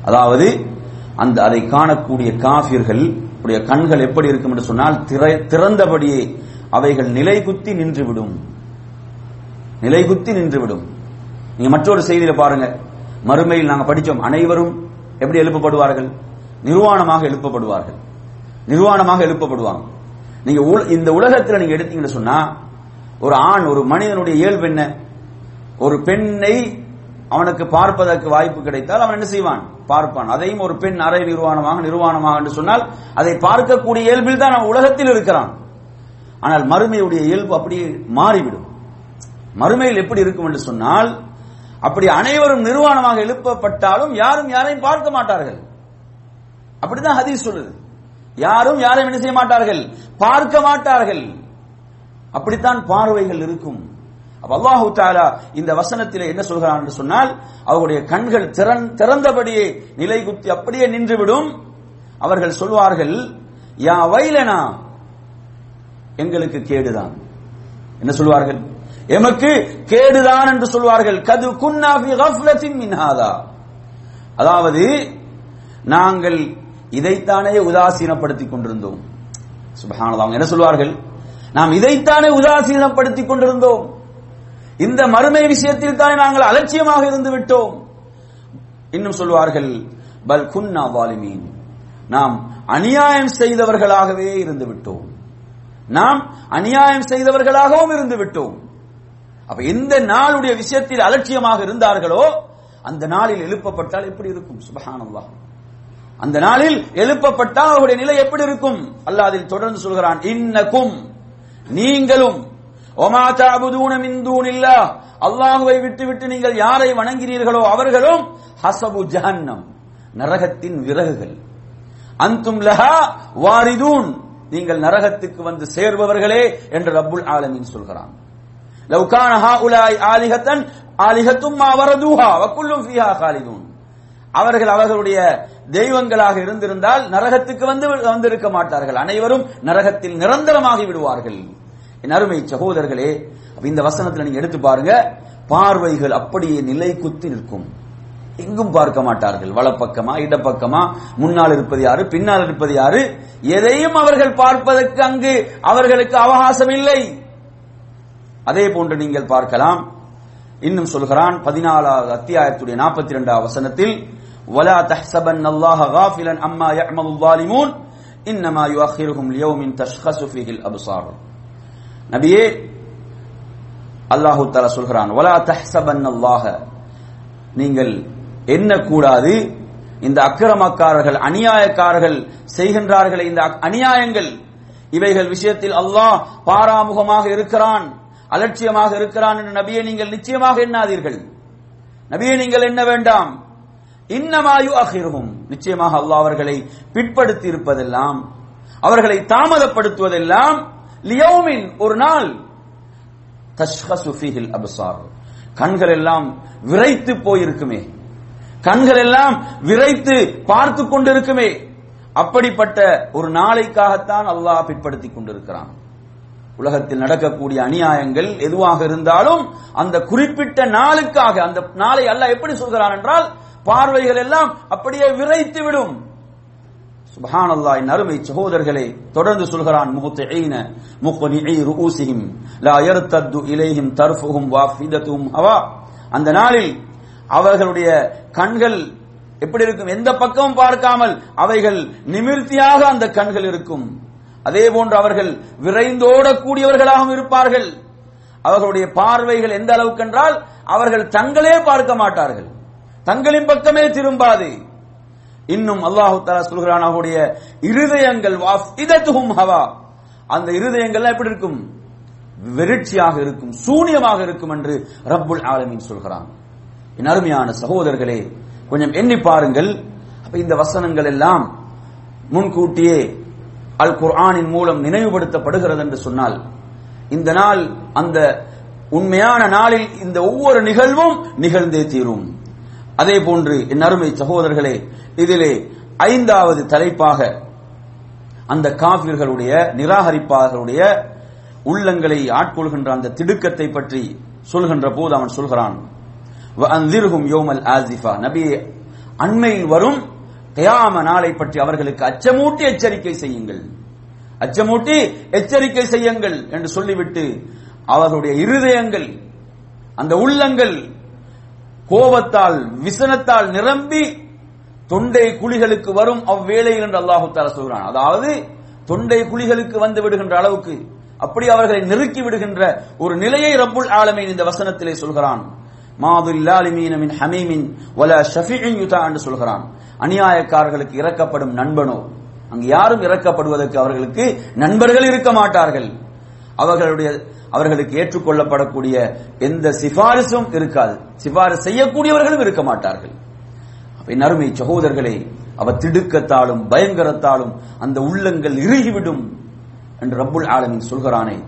அதாவது அந்த அதை காணக்கூடிய காஃபிர்கள் உடைய கண்கள் எப்படி இருக்கும் என்று சொன்னால் திறந்தபடியே அவைகள் நிலைகுத்தி நின்றுவிடும். நிலைகுத்தி நின்றுவிடும். நீங்க மற்றொரு செய்தியில பாருங்க. மறுமையில் நாங்கள் படித்தோம் அனைவரும் எப்படி எழுப்பப்படுவார்கள்? நிர்வாணமாக எழுப்பப்படுவார்கள். நிர்வாணமாக எழுப்பப்படுவாங்க. நீங்க இந்த உலகத்தில் நீங்க எடுத்தீங்கன்னு சொன்னா ஒரு ஆண் ஒரு மனிதனுடைய இயல்பு என்ன? ஒரு பெண்ணை அவனுக்கு பார்ப்பதற்கு வாய்ப்பு கிடைத்தால் அவன் என்ன செய்வான்? பார்ப்பான். அதையும் ஒரு பெண் அரை நிர்வாணமாக நிர்வாணமாக என்று சொன்னால் அதை பார்க்கக்கூடிய இயல்பில் தான் உலகத்தில் இருக்கிறான். ஆனால் மறுமையுடைய இயல்பு அப்படியே மாறிவிடும். மறுமையில் எப்படி இருக்கும் என்று சொன்னால் அப்படி அனைவரும் நிர்வாணமாக எழுப்பப்பட்டாலும் யாரும் யாரையும் பார்க்க மாட்டார்கள். அப்படிதான் ஹதீஸ் சொல்லுது. யாரும் யாரையும் என்ன செய்ய மாட்டார்கள்? பார்க்க மாட்டார்கள். அப்படித்தான் பார்வைகள் இருக்கும். அப்ப அல்லாஹு தாலா இந்த வசனத்திலே என்ன சொல்கிறான் என்று சொன்னால் அவருடைய கண்கள் திறன் திறந்தபடியே நிலை குத்தி அப்படியே நின்றுவிடும். அவர்கள் சொல்வார்கள் யா வைலனா எங்களுக்கு கேடுதான். என்ன சொல்வார்கள்? எமக்கு கேடுதான் என்று சொல்வார்கள். கது குன்னாபி கஃப்லத்தின் மின் அதாவது நாங்கள் இதைத்தானே உதாசீனப்படுத்திக் கொண்டிருந்தோம். சுபஹானல்லாஹ். அவங்க என்ன சொல்வார்கள்? நாம் இதைத்தானே உதாசீனப்படுத்திக் கொண்டிருந்தோம். இந்த மறுமை விஷயத்தில் தானே நாங்கள் அலட்சியமாக இருந்து விட்டோம். இன்னும் சொல்வார்கள் பல் குன்னா வாலிமீன். நாம் அநியாயம் செய்தவர்களாகவே இருந்து விட்டோம். நாம் அநியாயம் செய்தவர்களாகவும் இருந்து விட்டோம். அப்ப எந்த நாளுடைய விஷயத்தில் அலட்சியமாக இருந்தார்களோ அந்த நாளில் எழுப்பப்பட்டால் எப்படி இருக்கும்? சுபஹானல்லாஹ். அந்த நாளில் எழுப்பப்பட்டால் அவருடைய நிலை எப்படி இருக்கும்? அல்லாஹ் அதில் தொடர்ந்து சொல்கிறான் இன்னக்கும் நீங்களும் ஒமா தஅபுதூன மின் தூனில்லாஹ் அல்லாஹ்வை விட்டுவிட்டு நீங்கள் யாரை வணங்கினீர்களோ அவர்களும் ஹசபு ஜஹன்னம் நரகத்தின் விறகுகள் அந்தும் லஹா வாரிதூன் நீங்கள் நரகத்துக்கு வந்து சேர்பவர்களே என்று ரப்புல் ஆலமீன் சொல்கிறான் لو كان هؤلاء آلهة آلهة ما وردوها وكل فيها خالدون அவர்கள் அவர்களுடைய தெய்வங்களாக இருந்திருந்தால் நரகத்துக்கு வந்து வந்திருக்க மாட்டார்கள் அனைவரும் நரகத்தில் நிரந்தரமாகி விடுவார்கள் என் அருமை சகோதரர்களே அப்ப இந்த வசனத்துல நீங்க எடுத்து பாருங்க பார்வைகள் அப்படியே நிலை குத்தி நிற்கும் எங்கும் பார்க்க மாட்டார்கள் வலப்பக்கமா இடப்பக்கமா முன்னால் இருப்பது யாரு பின்னால் இருப்பது யாரு எதையும் அவர்கள் பார்ப்பதற்கு அங்கு அவர்களுக்கு அவகாசம் இல்லை அதே போன்று நீங்கள் பார்க்கலாம் இன்னும் சொல்கிறான் பதினாலாவது அத்தியாயத்துடைய நாற்பத்தி இரண்டாவது வசனத்தில் ولا تحسبن الله غافلا عما يعمل الظالمون انما يؤخرهم ليوم تشخص فيه الابصار நபியே அல்லாஹு தாலா சொல்கிறான் வலா தஹ்சபன் அல்லாஹ நீங்கள் என்ன கூடாது? இந்த அக்கிரமக்காரர்கள் அநியாயக்காரர்கள் செய்கின்றார்கள் இந்த அநியாயங்கள். இவைகள் விஷயத்தில் அல்லாஹ் பாராமுகமாக இருக்கிறான் அலட்சியமாக இருக்கிறான் என்று நபியை நீங்கள் நிச்சயமாக எண்ணாதீர்கள். நபியை நீங்கள் என்ன வேண்டாம்? இன்னமாயு அகிர்வும் நிச்சயமாக அல்லாஹ் அவர்களை பிற்படுத்தி இருப்பதெல்லாம் அவர்களை தாமதப்படுத்துவதெல்லாம் லியோமின் ஒரு நாள். தஷ்ஹசு ஃபீஹில் அப்சார். கண்கள் எல்லாம் விரைத்து போயிருக்குமே. கண்கள் எல்லாம் விரைத்து பார்த்து கொண்டிருக்குமே. அப்படிப்பட்ட ஒரு நாளைக்காகத்தான் அல்லாஹ் பிற்படுத்தி கொண்டிருக்கிறான். உலகத்தில் நடக்கக்கூடிய அநியாயங்கள் எதுவாக இருந்தாலும் அந்த குறிப்பிட்ட நாளுக்காக அந்த நாளை அல்லாஹ் எப்படி சொல்கிறான் என்றால் பார்வைகள் எல்லாம் அப்படியே விரைத்து விடும் சுபஹான் அல்லாஹ் அருமை சகோதரர்களே தொடர்ந்து சொல்கிறான் முஹ்திஈன முக்னிஇ ரூசிஹிம் லா யர்தத்து இலைஹிம் தர்ஃபுஹும் வாஃபிதத்துஹும் ஹவா. அந்த நாளில் அவர்களுடைய கண்கள் எப்படி இருக்கும்? எந்த பக்கமும் பார்க்காமல் அவைகள் நிமிர்த்தியாக அந்த கண்கள் இருக்கும். அதே போன்று அவர்கள் விரைந்தோடக்கூடியவர்களாகவும் இருப்பார்கள். அவர்களுடைய பார்வைகள் எந்த அளவுக்கு என்றால் அவர்கள் தங்களே பார்க்க மாட்டார்கள். தங்களின் பக்கமே திரும்பாது. இன்னும் அல்லாஹு தஆலா சொல்கிறான் அவருடைய இருதயங்கள் வாஃபிதத்துஹும் ஹவா. அந்த இருதயங்கள் எப்படி இருக்கும்? வெறிச்சியாக இருக்கும் சூனியமாக இருக்கும் என்று ரப்புல் ஆலமீன் சொல்கிறான். என் அருமையான சகோதரர்களே கொஞ்சம் எண்ணி பாருங்கள். அப்ப இந்த வசனங்கள் எல்லாம் முன்கூட்டியே அல் குர்ஆனின் மூலம் நினைவுபடுத்தப்படுகிறது என்று சொன்னால் இந்த நாள் அந்த உண்மையான நாளில் இந்த ஒவ்வொரு நிகழ்வும் நிகழ்ந்தே தீரும். அதே போன்று என் அருமை சகோதரர்களே இதிலே ஐந்தாவது தலைப்பாக அந்த காவிர்களுடைய நிராகரிப்பாளர்களுடைய உள்ளங்களை ஆட்கொள்கின்ற அந்த திடுக்கத்தை பற்றி சொல்கின்ற போது அவன் சொல்கிறான் யோமல் ஆசிஃபா. நபியே அண்மையில் வரும் கயாம நாளை பற்றி அவர்களுக்கு அச்சமூட்டி எச்சரிக்கை செய்யுங்கள். அச்சமூட்டி எச்சரிக்கை செய்யுங்கள் என்று சொல்லிவிட்டு அவர்களுடைய இருதயங்கள் அந்த உள்ளங்கள் கோபத்தால் விசனத்தால் நிரம்பி தொண்டை குழிகளுக்கு வரும் அவ்வேளையில் என்று அல்லாஹு தாலா சொல்கிறான் அதாவது தொண்டை குழிகளுக்கு வந்து விடுகின்ற அளவுக்கு அப்படி அவர்களை நெருக்கி விடுகின்ற ஒரு நிலையை ரப்புல் ஆலமீன் இந்த வசனத்திலே சொல்கிறான். மாதுல்லாலிமீனமின் ஹமீமின் வல ஷஃபிஇன் யுதா என்று சொல்கிறான். அநியாயக்காரர்களுக்கு இறக்கப்படும் நண்பனோ? அங்கு யாரும் இறக்கப்படுவதற்கு அவர்களுக்கு நண்பர்கள் இருக்க மாட்டார்கள். அவர்களுடைய அவர்களுக்கு ஏற்றுக்கொள்ளப்படக்கூடிய எந்த சிபாரிசும் இருக்காது. சிபாரிசு செய்யக்கூடியவர்களும் இருக்க மாட்டார்கள். என் அருமை சகோதரர்களே அவ திடுக்கத்தாலும் பயங்கரத்தாலும் அந்த உள்ளங்கள் இறுகிவிடும் என்று ரப்புல் ஆலமின் சொல்கிறானே.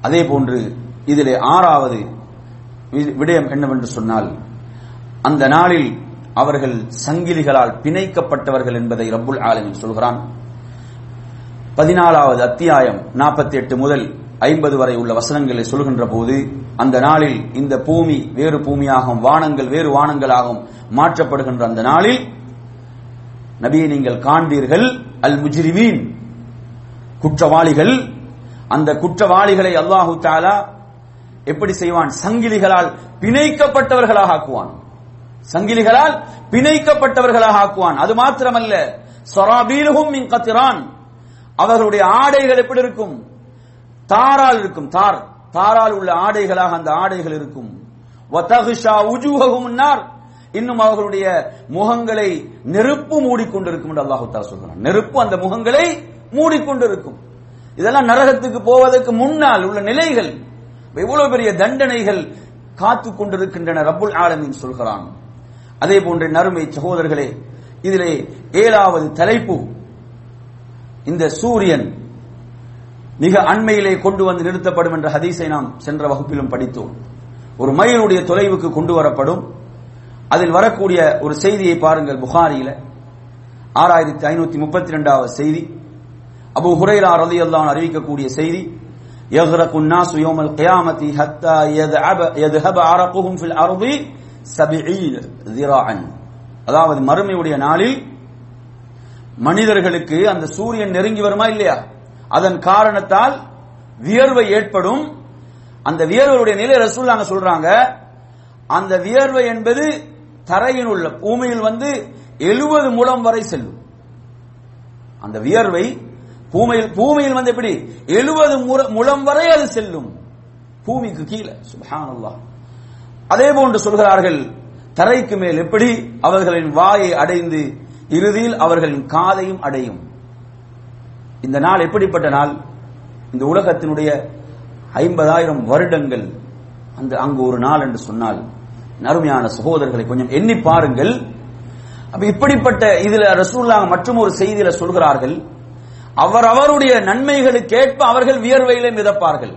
அதே போன்று இதிலே ஆறாவது விடயம் என்னவென்று சொன்னால் அந்த நாளில் அவர்கள் சங்கிலிகளால் பிணைக்கப்பட்டவர்கள் என்பதை ரப்புல் ஆலமின் சொல்கிறான். பதினாலாவது அத்தியாயம் நாற்பத்தி எட்டு முதல் ஐம்பது வரை உள்ள வசனங்களை சொல்கின்ற போது அந்த நாளில் இந்த பூமி வேறு பூமியாகவும் வானங்கள் வேறு வானங்களாகவும் மாற்றப்படுகின்ற அந்த நாளில் நபியை நீங்கள் காண்பீர்கள் அல் முஜிரிமீன் குற்றவாளிகள். அந்த குற்றவாளிகளை அல்லாஹு தாலா எப்படி செய்வான்? சங்கிலிகளால் பிணைக்கப்பட்டவர்களாக ஆக்குவான். சங்கிலிகளால் பிணைக்கப்பட்டவர்களாக ஆக்குவான். அது மாத்திரமல்ல. சொராபீலுகும் மின் கத்திரான் அவர்களுடைய ஆடைகள் எப்படி இருக்கும்? தாரால் இருக்கும் தார். தாரால் உள்ள ஆடைகளாக அந்த ஆடைகள் இருக்கும். இன்னும் அவர்களுடைய முகங்களை நெருப்பு மூடிக்கொண்டிருக்கும் என்று அல்லாஹு சொல்கிறான். நெருப்பு அந்த முகங்களை மூடிக்கொண்டிருக்கும். இதெல்லாம் நரகத்துக்கு போவதற்கு முன்னால் உள்ள நிலைகள். எவ்வளவு பெரிய தண்டனைகள் காத்துக் கொண்டிருக்கின்றன ரப்புல் ஆலமின் சொல்கிறான். அதே போன்ற நறுமை சகோதரர்களே இதிலே ஏழாவது தலைப்பு. இந்த சூரியன் மிக அண்மையிலே கொண்டு வந்து நிறுத்தப்படும் என்ற ஹதீஸை நாம் சென்ற வகுப்பிலும் படித்தோம் ஒரு மைலுடைய தொலைவுக்கு கொண்டு வரப்படும் அதில் வரக்கூடிய ஒரு செய்தியை பாருங்கள் புகாரியில ஆறாயிரத்தி ஐநூத்தி முப்பத்தி ரெண்டாவது செய்தி அபு ஹுரைரா ரலியல்லாஹு அறிவிக்கக்கூடிய செய்தி يغرق الناس يوم القيامة حتى يذهب يذهب عرقهم في الأرض سبعين ذراعا அதாவது மறுமையுடைய நாளில் மனிதர்களுக்கு அந்த சூரியன் நெருங்கி வருமா இல்லையா அதன் காரணத்தால் வியர்வை ஏற்படும். அந்த வியர்வையுடைய நிலை ரசூல்லாங்க சொல்றாங்க. அந்த வியர்வை என்பது தரையில் உள்ள பூமியில் வந்து எழுபது முழம் வரை செல்லும். அந்த வியர்வை பூமியில் பூமியில் வந்து எப்படி? எழுபது முழம் வரை அது செல்லும். பூமிக்கு கீழே சுபஹானல்லாஹ். அதே போன்று சொல்கிறார்கள் தரைக்கு மேல் எப்படி? அவர்களின் வாயை அடைந்து இறுதியில் அவர்களின் காதையும் அடையும். இந்த நாள் எப்படிப்பட்ட நாள்? இந்த உலகத்தினுடைய ஐம்பதாயிரம் வருடங்கள் அந்த அங்கு ஒரு நாள் என்று சொன்னால் நறுமையான சகோதரர்களை கொஞ்சம் எண்ணி பாருங்கள். அப்ப இப்படிப்பட்ட இதுல ரசூல்லாங்க மற்றும் ஒரு செய்தியில சொல்கிறார்கள் அவர் அவருடைய நன்மைகளுக்கேற்ப அவர்கள் வியர்வையில மிதப்பார்கள்.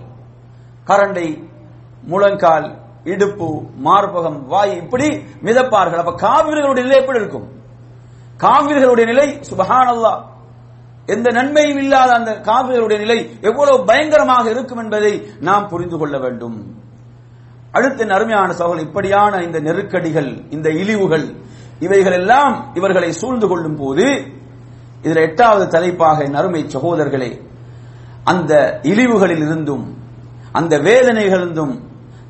கரண்டை முழங்கால் இடுப்பு மார்பகம் வாய் இப்படி மிதப்பார்கள். அப்ப காவிர்களுடைய நிலை எப்படி இருக்கும்? காவிர்களுடைய நிலை சுபஹானல்லா எந்த நன்மையும் இல்லாத அந்த காவிர்களுடைய நிலை எவ்வளவு பயங்கரமாக இருக்கும் என்பதை நாம் புரிந்து கொள்ள வேண்டும். அடுத்த அருமையான சகோதரர் இப்படியான இந்த நெருக்கடிகள் இந்த இழிவுகள் இவைகள் எல்லாம் இவர்களை சூழ்ந்து கொள்ளும் போது இதில் எட்டாவது தலைப்பாக என் அருமை சகோதரர்களே அந்த இழிவுகளில் இருந்தும் அந்த வேதனைகளிலிருந்தும்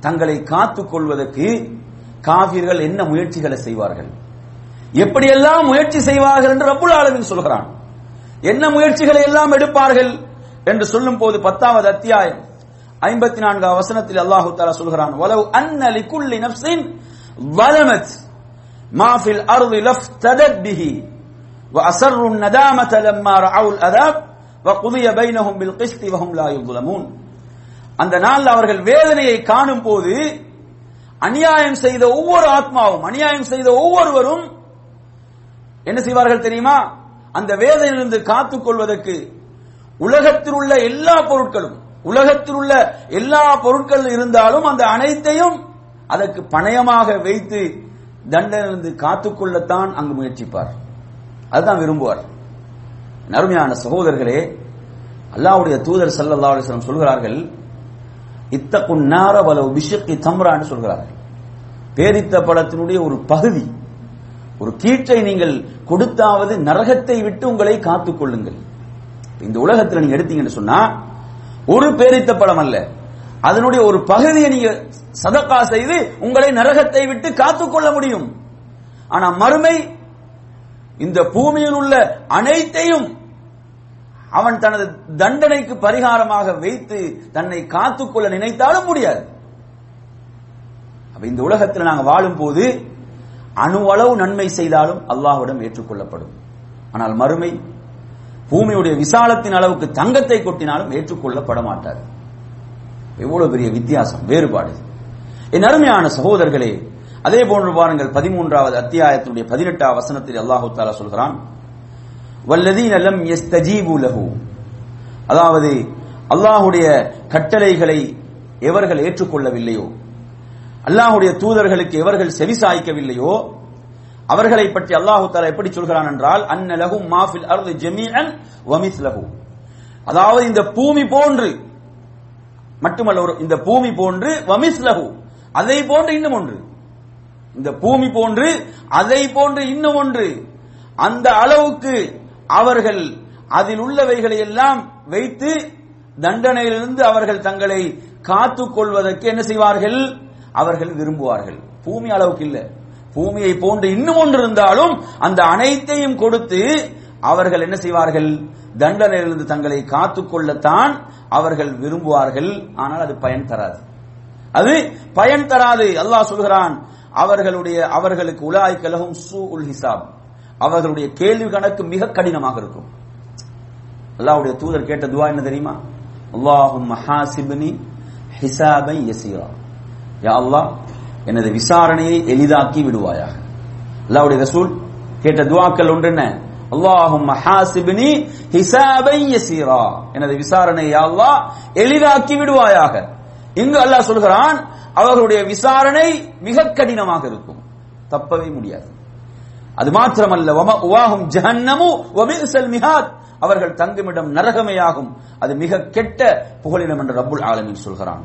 தங்களை காத்துக் கொள்வதற்கு காவிர்கள் என்ன முயற்சிகளை செய்வார்கள்? எப்படியெல்லாம் முயற்சி செய்வார்கள் என்று ரப்புல் ஆலமீன் சொல்கிறான். என்ன முயற்சிகளை எல்லாம் எடுப்பார்கள் என்று சொல்லும் போது பத்தாவது அத்தியாயம் ஐம்பத்தி நான்காவது வசனத்தில் அல்லாஹு தாலா சொல்கிறான் வலவ் அன்ன லிகுல்லி நஃப்ஸின் ظلمت ما في الأرض لافتدت به وأسروا الندامة لما رأوا العذاب وقضي بينهم بالقسط وهم لا يظلمون அந்த நாள் அவர்கள் வேதனையை காணும் போது அநியாயம் செய்த ஒவ்வொரு ஆத்மாவும் அநியாயம் செய்த ஒவ்வொருவரும் என்ன செய்வார்கள் தெரியுமா அந்த வேதனையிலிருந்து காத்துக் கொள்வதற்கு உலகத்தில் உள்ள எல்லா பொருட்களும் உலகத்தில் உள்ள எல்லா பொருட்கள் இருந்தாலும் அந்த அனைத்தையும் அதற்கு பணயமாக வைத்து தண்டனிலிருந்து காத்துக்கொள்ளத்தான் அங்கு முயற்சிப்பார். அதுதான் விரும்புவார். நருமையான சகோதரர்களே அல்லாவுடைய தூதர் ஸல்லல்லாஹு சொல்கிறார்கள் இத்தக்கும் நார பல விஷயத்தை தம்ரான்னு சொல்கிறார்கள். பேரித்த பழத்தினுடைய ஒரு பகுதி ஒரு கீற்றை நீங்கள் கொடுத்தாவது நரகத்தை விட்டு உங்களை காத்துக் கொள்ளுங்கள். இந்த உலகத்தில் நீங்க எடுத்தீங்கன்னு சொன்னா ஒரு பேரித்த பழம் அல்ல. அதனுடைய ஒரு பகுதியை நீங்க சதக்கா செய்து உங்களை நரகத்தை விட்டு காத்துக்கொள்ள முடியும். ஆனா மறுமை இந்த பூமியில் உள்ள அனைத்தையும் அவன் தனது தண்டனைக்கு பரிகாரமாக வைத்து தன்னை காத்துக்கொள்ள நினைத்தாலும் முடியாது. இந்த உலகத்தில் நாங்கள் வாழும் போது அணுவளவு நன்மை செய்தாலும் அல்லாஹ்விடம் ஏற்றுக்கொள்ளப்படும். ஆனால் மறுமை பூமியுடைய விசாலத்தின் அளவுக்கு தங்கத்தை கொட்டினாலும் ஏற்றுக்கொள்ளப்பட மாட்டார் எவ்வளவு பெரிய வித்தியாசம் வேறுபாடு. என் அருமையான சகோதரர்களே அதே போன்று பாருங்கள் பதிமூன்றாவது அத்தியாயத்தினுடைய பதினெட்டாவது வசனத்தில் அல்லாஹு தாலா சொல்கிறான் வல்லதீன லம் யஸ்தஜீபு லஹு. அதாவது அல்லாஹுடைய கட்டளைகளை எவர்கள் ஏற்றுக்கொள்ளவில்லையோ அல்லாஹுடைய தூதர்களுக்கு எவர்கள் செவிசாய்க்கவில்லையோ அவர்களை பற்றி அல்லாஹு தாலா எப்படி சொல்கிறான் என்றால் அன்னலகும் மாஃபில் அர்து ஜமீஅன் வமிஸ்லஹு அதாவது இந்த பூமி போன்று மட்டுமல்ல ஒரு இந்த பூமி போன்று வமிஸ்லஹு அதை போன்று இன்னும் ஒன்று. இந்த பூமி போன்று அதை போன்று இன்னும் ஒன்று. அந்த அளவுக்கு அவர்கள் அதில் உள்ளவைகளை எல்லாம் வைத்து தண்டனையிலிருந்து அவர்கள் தங்களை காத்துக் கொள்வதற்கு என்ன செய்வார்கள்? அவர்கள் விரும்புவார்கள். பூமி அளவுக்கு இல்ல. பூமியை போன்று இன்னும் ஒன்று இருந்தாலும் அந்த அனைத்தையும் கொடுத்து அவர்கள் என்ன செய்வார்கள்? தண்டனையிலிருந்து தங்களை காத்துக்கொள்ளத்தான் அவர்கள் விரும்புவார்கள். ஆனால் அது பயன் தராது. அது பயன் தராது. அல்லாஹ் சொல்கிறான் அவர்களுடைய அவர்களுக்கு உலாய் கலகும் சூ உல் ஹிசாப். அவர்களுடைய கேள்வி கணக்கு மிக கடினமாக இருக்கும். அல்லாஹ்வுடைய தூதர் கேட்ட துவா என்ன தெரியுமா? அல்லாஹும் ஹிசாபை யசீரா. யா அல்லாஹ் எனது விசாரணையை எளிதாக்கி விடுவாயாக. அல்லாவுடைய ரசூல் கேட்ட துவாக்கள் ஒன்று என்ன அல்லாஹும் மஹாசிபினி ஹிசாபை யசீரா. எனது விசாரணை யா அல்லாஹ் எளிதாக்கி விடுவாயாக. இங்கு அல்லாஹ் சொல்கிறான் அவர்களுடைய விசாரணை மிக கடினமாக இருக்கும். தப்பவே முடியாது. அது மாத்திரமல்ல உவாகும் ஜஹன்னமு வபிசல் மிஹாத். அவர்கள் தங்குமிடம் நரகமையாகும் அது மிக கெட்ட புகழிடம் என்று ரப்புல் ஆலமின் சொல்கிறான்.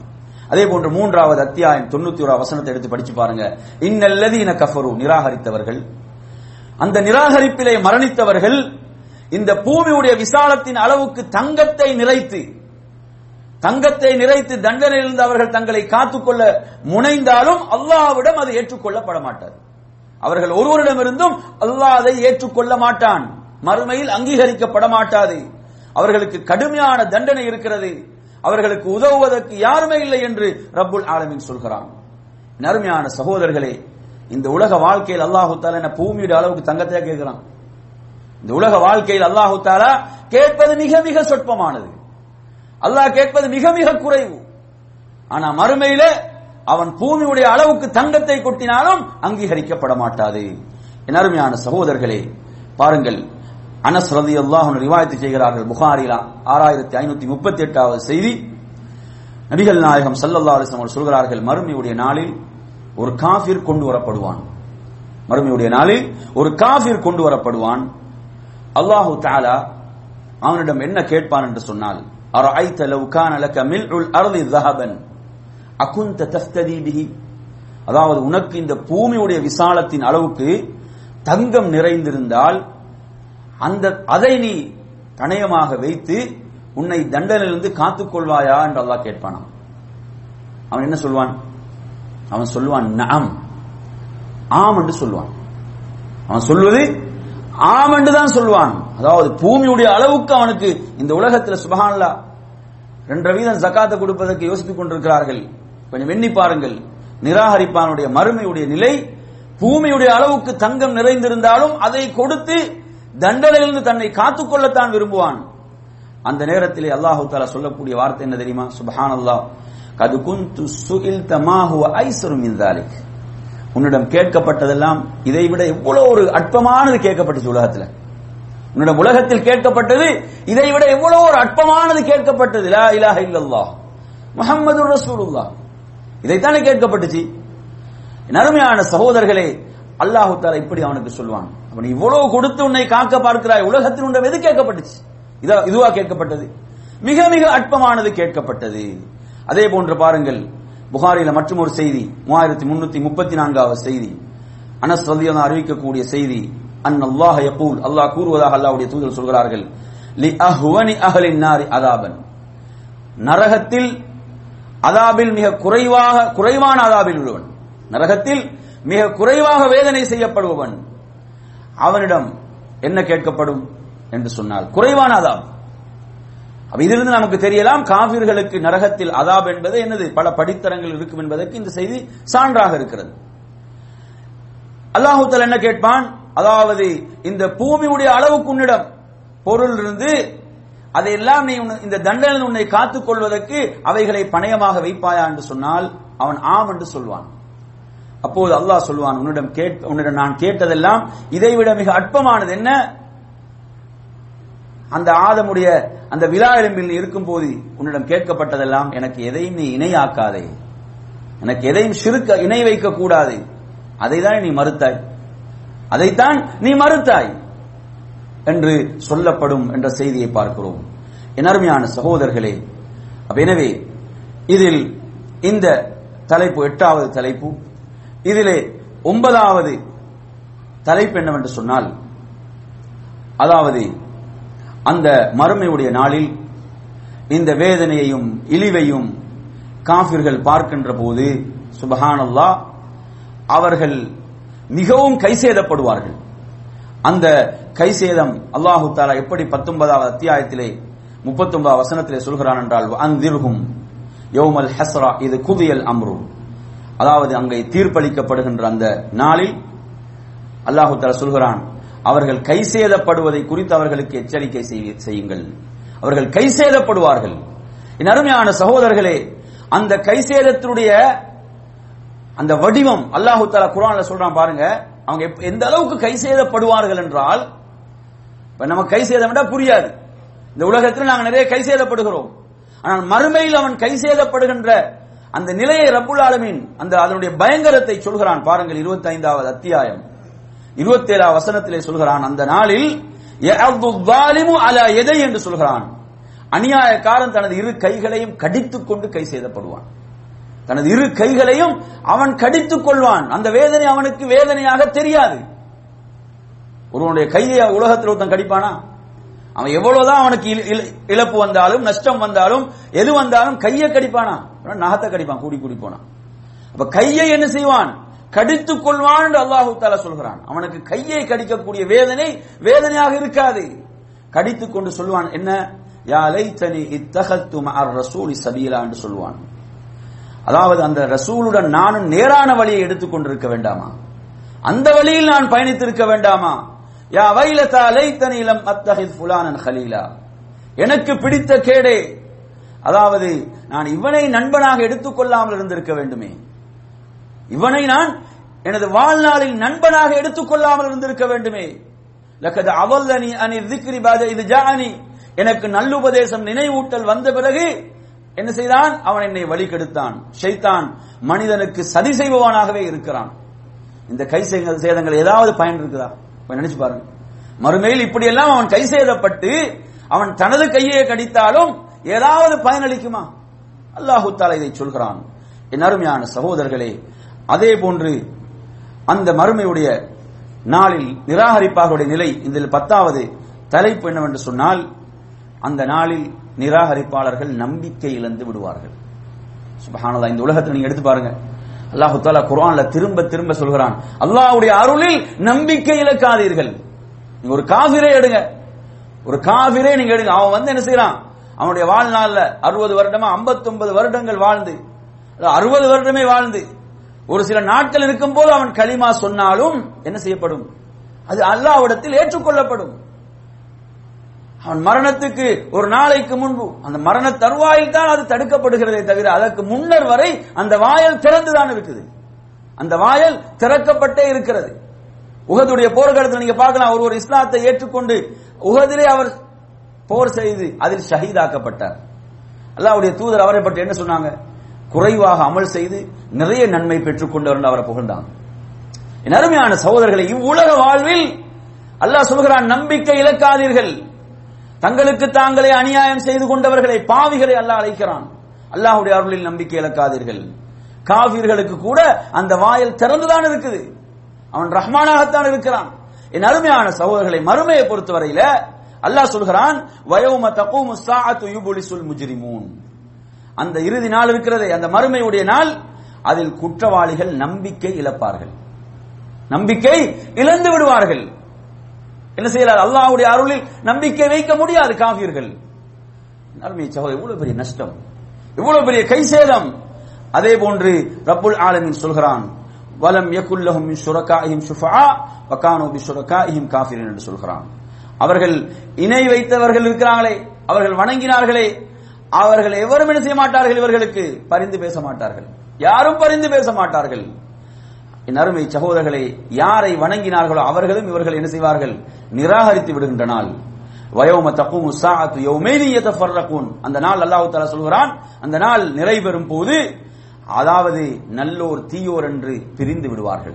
அதே போன்று மூன்றாவது அத்தியாயம் தொண்ணூத்தி ஒரு வசனத்தை எடுத்து படிச்சு பாருங்க. இன்னல்லதீன கஃபரு நிராகரித்தவர்கள். அந்த நிராகரிப்பிலே மரணித்தவர்கள் இந்த பூமியுடைய விசாலத்தின் அளவுக்கு தங்கத்தை நிறைத்து தங்கத்தை நிறைத்து தண்டனையிலிருந்து அவர்கள் தங்களை காத்துக்கொள்ள முனைந்தாலும் அல்லாஹ்விடம் அது ஏற்றுக்கொள்ளப்பட மாட்டார் அவர்கள் ஒருவரிடமிருந்தும் அல்லாஹ் அதை ஏற்றுக்கொள்ள மாட்டான். மறுமையில் அங்கீகரிக்கப்பட மாட்டாது அவர்களுக்கு கடுமையான தண்டனை இருக்கிறது. அவர்களுக்கு உதவுவதற்கு யாருமே இல்லை என்று ரப்புல் ஆலமின் சொல்கிறான். நருமையான சகோதரர்களே இந்த உலக வாழ்க்கையில் அல்லாஹு தாலா என்ன பூமியோட அளவுக்கு தங்கத்தையா கேட்கிறான்? இந்த உலக வாழ்க்கையில் அல்லாஹு தாலா கேட்பது மிக மிக சொற்பமானது. அல்லாஹ் கேட்பது மிக மிக குறைவு. ஆனா மறுமையில அவன் பூமியுடைய அளவுக்கு தங்கத்தை கொட்டினாலும் அங்கீகரிக்கப்பட மாட்டாது. என் அருமையான சகோதரர்களே பாருங்கள் அனஸ் ரதி அல்லாஹ் ரிவாயத்து செய்கிறார்கள் புகாரிலா ஆறாயிரத்தி ஐநூத்தி முப்பத்தி எட்டாவது செய்தி நபிகள் நாயகம் சல்லல்லா அலிஸ்லாம் அவர்கள் சொல்கிறார்கள் மறுமையுடைய நாளில் ஒரு காஃபிர் கொண்டு வரப்படுவான் மறுமையுடைய நாளில் ஒரு காஃபிர் கொண்டு வரப்படுவான் அல்லாஹு தாலா அவனிடம் என்ன கேட்பான் என்று சொன்னால் أرأيت لو كان لك ملء الأرض ذهبا أكنت تفتدي به அதாவது உனக்கு இந்த பூமியுடைய விசாலத்தின் அளவுக்கு தங்கம் நிறைந்திருந்தால் அந்த அதை நீ தணயமாக வைத்து உன்னை தண்டனிலிருந்து காத்துக்கொள்வாயா என்று அல்லாஹ் கேட்பானாம். அவன் என்ன சொல்வான்? அவன் சொல்லுவான் நாம் ஆம் என்று சொல்லுவான். அவன் சொல்வது ஆம் என்று தான் சொல்வான் அதாவது பூமியுடைய அளவுக்கு அவனுக்கு இந்த உலகத்தில் சுபஹான்லா ரெண்டரை வீதம் ஜக்காத்தை கொடுப்பதற்கு யோசித்துக் கொண்டிருக்கிறார்கள். கொஞ்சம் எண்ணி பாருங்கள். நிராகரிப்பானுடைய மறுமையுடைய நிலை பூமியுடைய அளவுக்கு தங்கம் நிறைந்திருந்தாலும் அதை கொடுத்து தண்டனையிலிருந்து தன்னை காத்துக்கொள்ளத்தான் விரும்புவான். அந்த நேரத்திலே அல்லாஹு தாலா சொல்லக்கூடிய வார்த்தை என்ன தெரியுமா? சுபஹான் அல்லாஹ் கது குந்து சுகில் தமாஹு ஐசரும் இந்தாலிக் உன்னிடம் கேட்கப்பட்டதெல்லாம் இதை விட எவ்வளவு ஒரு அற்பமானது கேட்கப்பட்டுச்சு உலகத்துல. உன்னிடம் உலகத்தில் கேட்கப்பட்டது இதை விட எவ்வளவு ஒரு அற்பமானது கேட்கப்பட்டது. லா இலாஹ இல்லல்லாஹ். முஹம்மது ரசூலுல்லாஹ். இதைத்தானே கேட்கப்பட்டுச்சு. நறுமையான சகோதரர்களே அல்லாஹு தாலா இப்படி அவனுக்கு சொல்லுவான் அவன் இவ்வளவு கொடுத்து உன்னை காக்க பார்க்கிறாய். உலகத்தில் உண்டம் எது கேட்கப்பட்டுச்சு? இதா இதுவா கேட்கப்பட்டது. மிக மிக அற்பமானது கேட்கப்பட்டது. அதே போன்று பாருங்கள் புகாரில மற்றும் ஒரு செய்தி மூவாயிரத்தி முன்னூத்தி முப்பத்தி நான்காவது செய்தி. அனஸ் ரலியல்லாஹு அறிவிக்கக்கூடிய செய்தி அன் அல்லாஹ் யகூல். அல்லாஹ் கூறுவதாக அல்லாஹ்வுடைய தூதர் சொல்கிறார்கள் லி அஹ்வனி அஹலின் நாரி அதாபன். நரகத்தில் அதாபில் மிக குறைவாக குறைவான அதாபில் உள்ளவன். நரகத்தில் மிக குறைவாக வேதனை செய்யப்படுபவன் அவனிடம் என்ன கேட்கப்படும் என்று சொன்னால் குறைவான அதாப். இதிலிருந்து நமக்கு தெரியலாம் காவிர்களுக்கு நரகத்தில் அதாப் என்பது என்னது? பல படித்தரங்கள் இருக்கும் என்பதற்கு இந்த செய்தி சான்றாக இருக்கிறது. அல்லாஹூத்தல் என்ன கேட்பான்? அதாவது இந்த பூமியுடைய அளவுக்கு உன்னிடம் பொருள் இருந்து அதையெல்லாம் நீ இந்த தண்டனை உன்னை காத்துக் கொள்வதற்கு அவைகளை பணயமாக வைப்பாயா என்று சொன்னால் அவன் ஆம் என்று சொல்வான். அப்போது அல்லாஹ் சொல்வான் உன்னிடம் கேட் உன்னிடம் நான் கேட்டதெல்லாம் இதைவிட மிக அற்பமானது என்ன? அந்த ஆதமுடைய அந்த விழா எலும்பில் இருக்கும் போது உன்னிடம் கேட்கப்பட்டதெல்லாம் எனக்கு எதையும் நீ இணையாக்காதே. எனக்கு எதையும் சிறுக்க இணை வைக்க கூடாது. அதைதான் நீ மறுத்தாய். அதைத்தான் நீ மறுத்தாய் என்று சொல்லப்படும் என்ற செய்தியை பார்க்கிறோம். எனர்மையான சகோதரர்களே அப்ப எனவே இதில் இந்த தலைப்பு எட்டாவது தலைப்பு இதிலே ஒன்பதாவது தலைப்பு என்னவென்று சொன்னால் அதாவது அந்த மறுமையுடைய நாளில் இந்த வேதனையையும் இழிவையும் காபிர்கள் பார்க்கின்ற போது சுபஹானல்லா அவர்கள் மிகவும் கைசேதப்படுவார்கள் அந்த கைசேதம் அல்லாஹு தாலா எப்படி பத்தொன்பதாவது அத்தியாயத்திலே முப்பத்தொன்பதாவது வசனத்திலே சொல்கிறான் என்றால் அந்திருகும் யோமல் ஹஸ்ரா இது குதியல் அம்ரு. அதாவது அங்கே தீர்ப்பளிக்கப்படுகின்ற அந்த நாளில் அல்லாஹு தலா சொல்கிறான் அவர்கள் கை சேதப்படுவதை குறித்து அவர்களுக்கு எச்சரிக்கை செய்ய- செய்யுங்கள். அவர்கள் கை சேதப்படுவார்கள். என் அருமையான சகோதரர்களே அந்த கை சேதத்தினுடைய அந்த வடிவம் அல்லாஹு தஆலா குரான்ல சொல்றான் பாருங்க அவங்க எந்த அளவுக்கு கைசேதப்படுவார்கள் என்றால் இப்ப நம்ம கை சேதம் புரியாது. இந்த உலகத்தில் நாங்கள் நிறைய கை சேதப்படுகிறோம். ஆனால் மறுமையில் அவன் கை சேதப்படுகின்ற அந்த நிலையை ரப்புல் ஆலமீன் அந்த அதனுடைய பயங்கரத்தை சொல்கிறான். பாருங்கள் இருபத்தி ஐந்தாவது அத்தியாயம். இருபத்தி வசனத்திலே சொல்கிறான் அந்த நாளில் அல எதை என்று சொல்கிறான். அநியாயக்காரன் தனது இரு கைகளையும் கடித்துக் கொண்டு கை செய்தப்படுவான் தனது இரு கைகளையும் அவன் கடித்துக் கொள்வான். அந்த வேதனை அவனுக்கு வேதனையாக தெரியாது. ஒருவனுடைய கையை உலகத்தில் ஒருத்தன் கடிப்பானா? அவன் எவ்வளவுதான் அவனுக்கு இழப்பு வந்தாலும் நஷ்டம் வந்தாலும் எது வந்தாலும் கையை கடிப்பானா? நகத்தை கடிப்பான் கூடி கூடி போனான். அப்ப கையை என்ன செய்வான்? கடித்துக் கொள்வான் என்று அல்லாஹு தால சொல்கிறான். அவனுக்கு கையை கடிக்கக்கூடிய வேதனை வேதனையாக இருக்காது. கடித்துக் கொண்டு சொல்வான் என்ன? யா லைத்தனி இத்தகத்து மஅர் ரசூலி சபீலா என்று சொல்வான் அதாவது அந்த ரசூலுடன் நானும் நேரான வழியை எடுத்துக் கொண்டிருக்க வேண்டாமா? அந்த வழியில் நான் பயணித்திருக்க வேண்டாமா? யா வைலதா லைத்தனி லம் அத்தஹித் ஃபுலானன் ஹலீலா எனக்கு பிடித்த கேடே. அதாவது நான் இவனை நண்பனாக எடுத்துக்கொள்ளாமல் இருந்திருக்க வேண்டுமே. இவனை நான் எனது வாழ்நாளில் நண்பனாக எடுத்துக்கொள்ளாமல் இருந்திருக்க வேண்டுமே. லக்கது அவல்லனி அனி திக்ரி பாத இது ஜானி எனக்கு நல்லுபதேசம் நினைவூட்டல் வந்த பிறகு என்ன செய்தான்? அவன் என்னை வழி கெடுத்தான். ஷைத்தான் மனிதனுக்கு சதி செய்பவனாகவே இருக்கிறான். இந்த கை சேதங்கள் ஏதாவது பயன் இருக்குதா? நினைச்சு பாருங்க. மறுமையில் இப்படியெல்லாம் அவன் கை சேதப்பட்டு அவன் தனது கையை கடித்தாலும் ஏதாவது பயனளிக்குமா அல்லாஹு தாலா இதை சொல்கிறான். என் அருமையான சகோதரர்களே அதே போன்று அந்த மறுமையுடைய நாளில் நிராகரிப்பார்களுடைய நிலை இதில் பத்தாவது தலைப்பு என்னவென்று சொன்னால் அந்த நாளில் நிராகரிப்பாளர்கள் நம்பிக்கை இழந்து விடுவார்கள். சுபஹானதா இந்த உலகத்தை நீங்க எடுத்து பாருங்க. அல்லாஹு தாலா குரான்ல திரும்ப திரும்ப சொல்கிறான். அல்லாஹ்வுடைய அருளில் நம்பிக்கை இழக்காதீர்கள். நீங்க ஒரு காபிரே எடுங்க. ஒரு காபிரே நீங்க எடுங்க. அவன் வந்து என்ன செய்யறான் அவனுடைய வாழ்நாள்ல அறுபது வருடமா 59 வருடங்கள் வாழ்ந்து அறுபது வருடமே வாழ்ந்து ஒரு சில நாட்கள் இருக்கும் போது அவன் களிமா சொன்னாலும் என்ன செய்யப்படும்? அது அல்லாஹ்விடத்தில் ஏற்றுக்கொள்ளப்படும். அவன் மரணத்துக்கு ஒரு நாளைக்கு முன்பு அந்த மரண தருவாயில் தான் அது தடுக்கப்படுகிறதே தவிர அதற்கு முன்னர் வரை அந்த வாயல் திறந்துதான் இருக்குது. அந்த வாயல் திறக்கப்பட்டே இருக்கிறது. உகதுடைய போர்க்களத்தில் நீங்க பார்க்கலாம் அவர் ஒரு இஸ்லாத்தை ஏற்றுக்கொண்டு உகதிலே அவர் போர் செய்து அதில் ஷஹீதாக்கப்பட்டார். அல்லாவுடைய தூதர் அவரை பற்றி என்ன சொன்னாங்க? குறைவாக அமல் செய்து நிறைய நன்மை பெற்றுக் கொண்டவர் அவரை புகழ்ந்தாங்க என் அருமையான சகோதரர்களை இவ்வுலக வாழ்வில் அல்லாஹ் சொல்கிறான் நம்பிக்கை இழக்காதீர்கள். தங்களுக்கு தாங்களே அநியாயம் செய்து கொண்டவர்களை பாவிகளை அல்லாஹ் அழைக்கிறான். அல்லாஹுடைய அருளில் நம்பிக்கை இழக்காதீர்கள். காவிர்களுக்கு கூட அந்த வாயில் திறந்துதான் இருக்குது. அவன் ரஹ்மானாகத்தான் இருக்கிறான். என் அருமையான சகோதரர்களை மறுமையை பொறுத்தவரையில அல்லாஹ் சொல்கிறான் வயோம தகூமு சாஅத்து யுபுலிசுல் முஜ்ரிமூன். அந்த இறுதி நாள் இருக்கிறதே அந்த மறுமையுடைய நாள் அதில் குற்றவாளிகள் நம்பிக்கை இழப்பார்கள். நம்பிக்கை இழந்து விடுவார்கள். என்ன செய்யலாம் அல்லாஹ்வுடைய அருளில் நம்பிக்கை வைக்க முடியாது காவியர்கள் அருமை சகோதரர் இவ்வளவு பெரிய நஷ்டம். இவ்வளவு பெரிய கை சேதம் அதே போன்று ரப்புல் ஆலமின் சொல்கிறான் வலம் யகுல்லஹும் மின் ஷுரகாஇஹிம் ஷுஃபஆ வகானு பி ஷுரகாஇஹிம் காஃபிரின் என்று சொல்கிறான். அவர்கள் இணை வைத்தவர்கள் இருக்கிறாங்களே அவர்கள் வணங்கினார்களே அவர்கள் எவரும் என்ன செய்ய மாட்டார்கள் இவர்களுக்கு? பரிந்து பேச மாட்டார்கள். யாரும் பரிந்து பேச மாட்டார்கள். என் அருமை சகோதரர்களை யாரை வணங்கினார்களோ அவர்களும் இவர்கள் என்ன செய்வார்கள்? நிராகரித்து விடுகின்ற நாள். வயோம தக்கும் சாத்து யௌமைனி யதஃபர்ரகூன். அந்த நாள் அல்லாஹு தாலா சொல்கிறான் அந்த நாள் நிறைவேறும் போது அதாவது நல்லோர் தீயோர் என்று பிரிந்து விடுவார்கள்.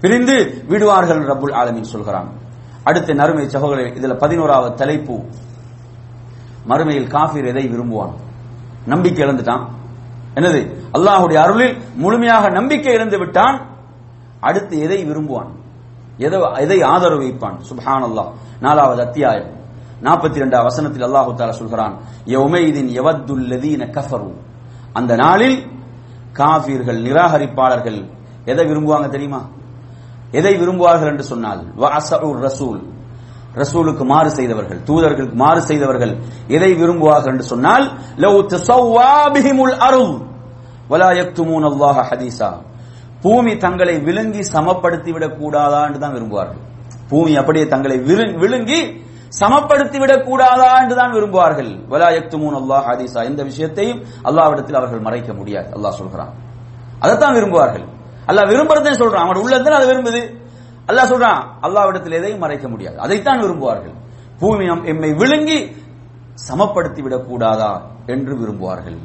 பிரிந்து விடுவார்கள் ரபுல் ஆலமின் சொல்கிறான். அடுத்த நறுமை சகோதரர் இதுல பதினோராவது தலைப்பு. மறுமையில் காஃபிர் எதை விரும்புவான்? நம்பிக்கை இழந்துட்டான். என்னது? அல்லாஹ்வுடைய அருளில் முழுமையாக நம்பிக்கை இழந்து விட்டான். அடுத்து எதை விரும்புவான்? எதை எதை ஆதரவு வைப்பான்? சுபஹான் அல்லாஹ் நாலாவது அத்தியாயம். நாற்பத்தி ரெண்டாம் வசனத்தில் அல்லாஹு தாலா சொல்கிறான் எவமைதின் எவத்துல்லதீன கஃபரு. அந்த நாளில் காஃபீர்கள் நிராகரிப்பாளர்கள் எதை விரும்புவாங்க தெரியுமா? எதை விரும்புவார்கள் என்று சொன்னால் ரசூல். ரசூலுக்கு மாறு செய்தவர்கள் தூதர்களுக்கு மாறு செய்தவர்கள் எதை விரும்புவார்கள் என்று சொன்னால் லவ் தசவ்வா பிஹிமுல் அருள். வலா யக்துமூன் அல்லாஹ ஹதீஸா. பூமி தங்களை விழுங்கி சமப்படுத்தி விடக் கூடாதா என்று தான் விரும்புவார்கள். பூமி அப்படியே தங்களை விரு- விழுங்கி சமப்படுத்தி விடக் கூடாதா என்று தான் விரும்புவார்கள். வலா யக்துமூன் அல்லாஹ் ஹதீஸா. இந்த விஷயத்தையும் அல்லாவிடத்தில் அவர்கள் மறைக்க முடியாது அல்லாஹ் சொல்கிறான். அதைத்தான் விரும்புவார்கள். அல்லாஹ் விரும்புறதே சொல்றான். அவன் உள்ளத்துல அதை விரும்புது? அல்லாஹ் சொல்றான் அல்லாவிடத்தில் எதையும் மறைக்க முடியாது. அதைத்தான் விரும்புவார்கள். பூமி எம்மை விழுங்கி சமப்படுத்தி விடக்கூடாதா என்று விரும்புவார்கள்.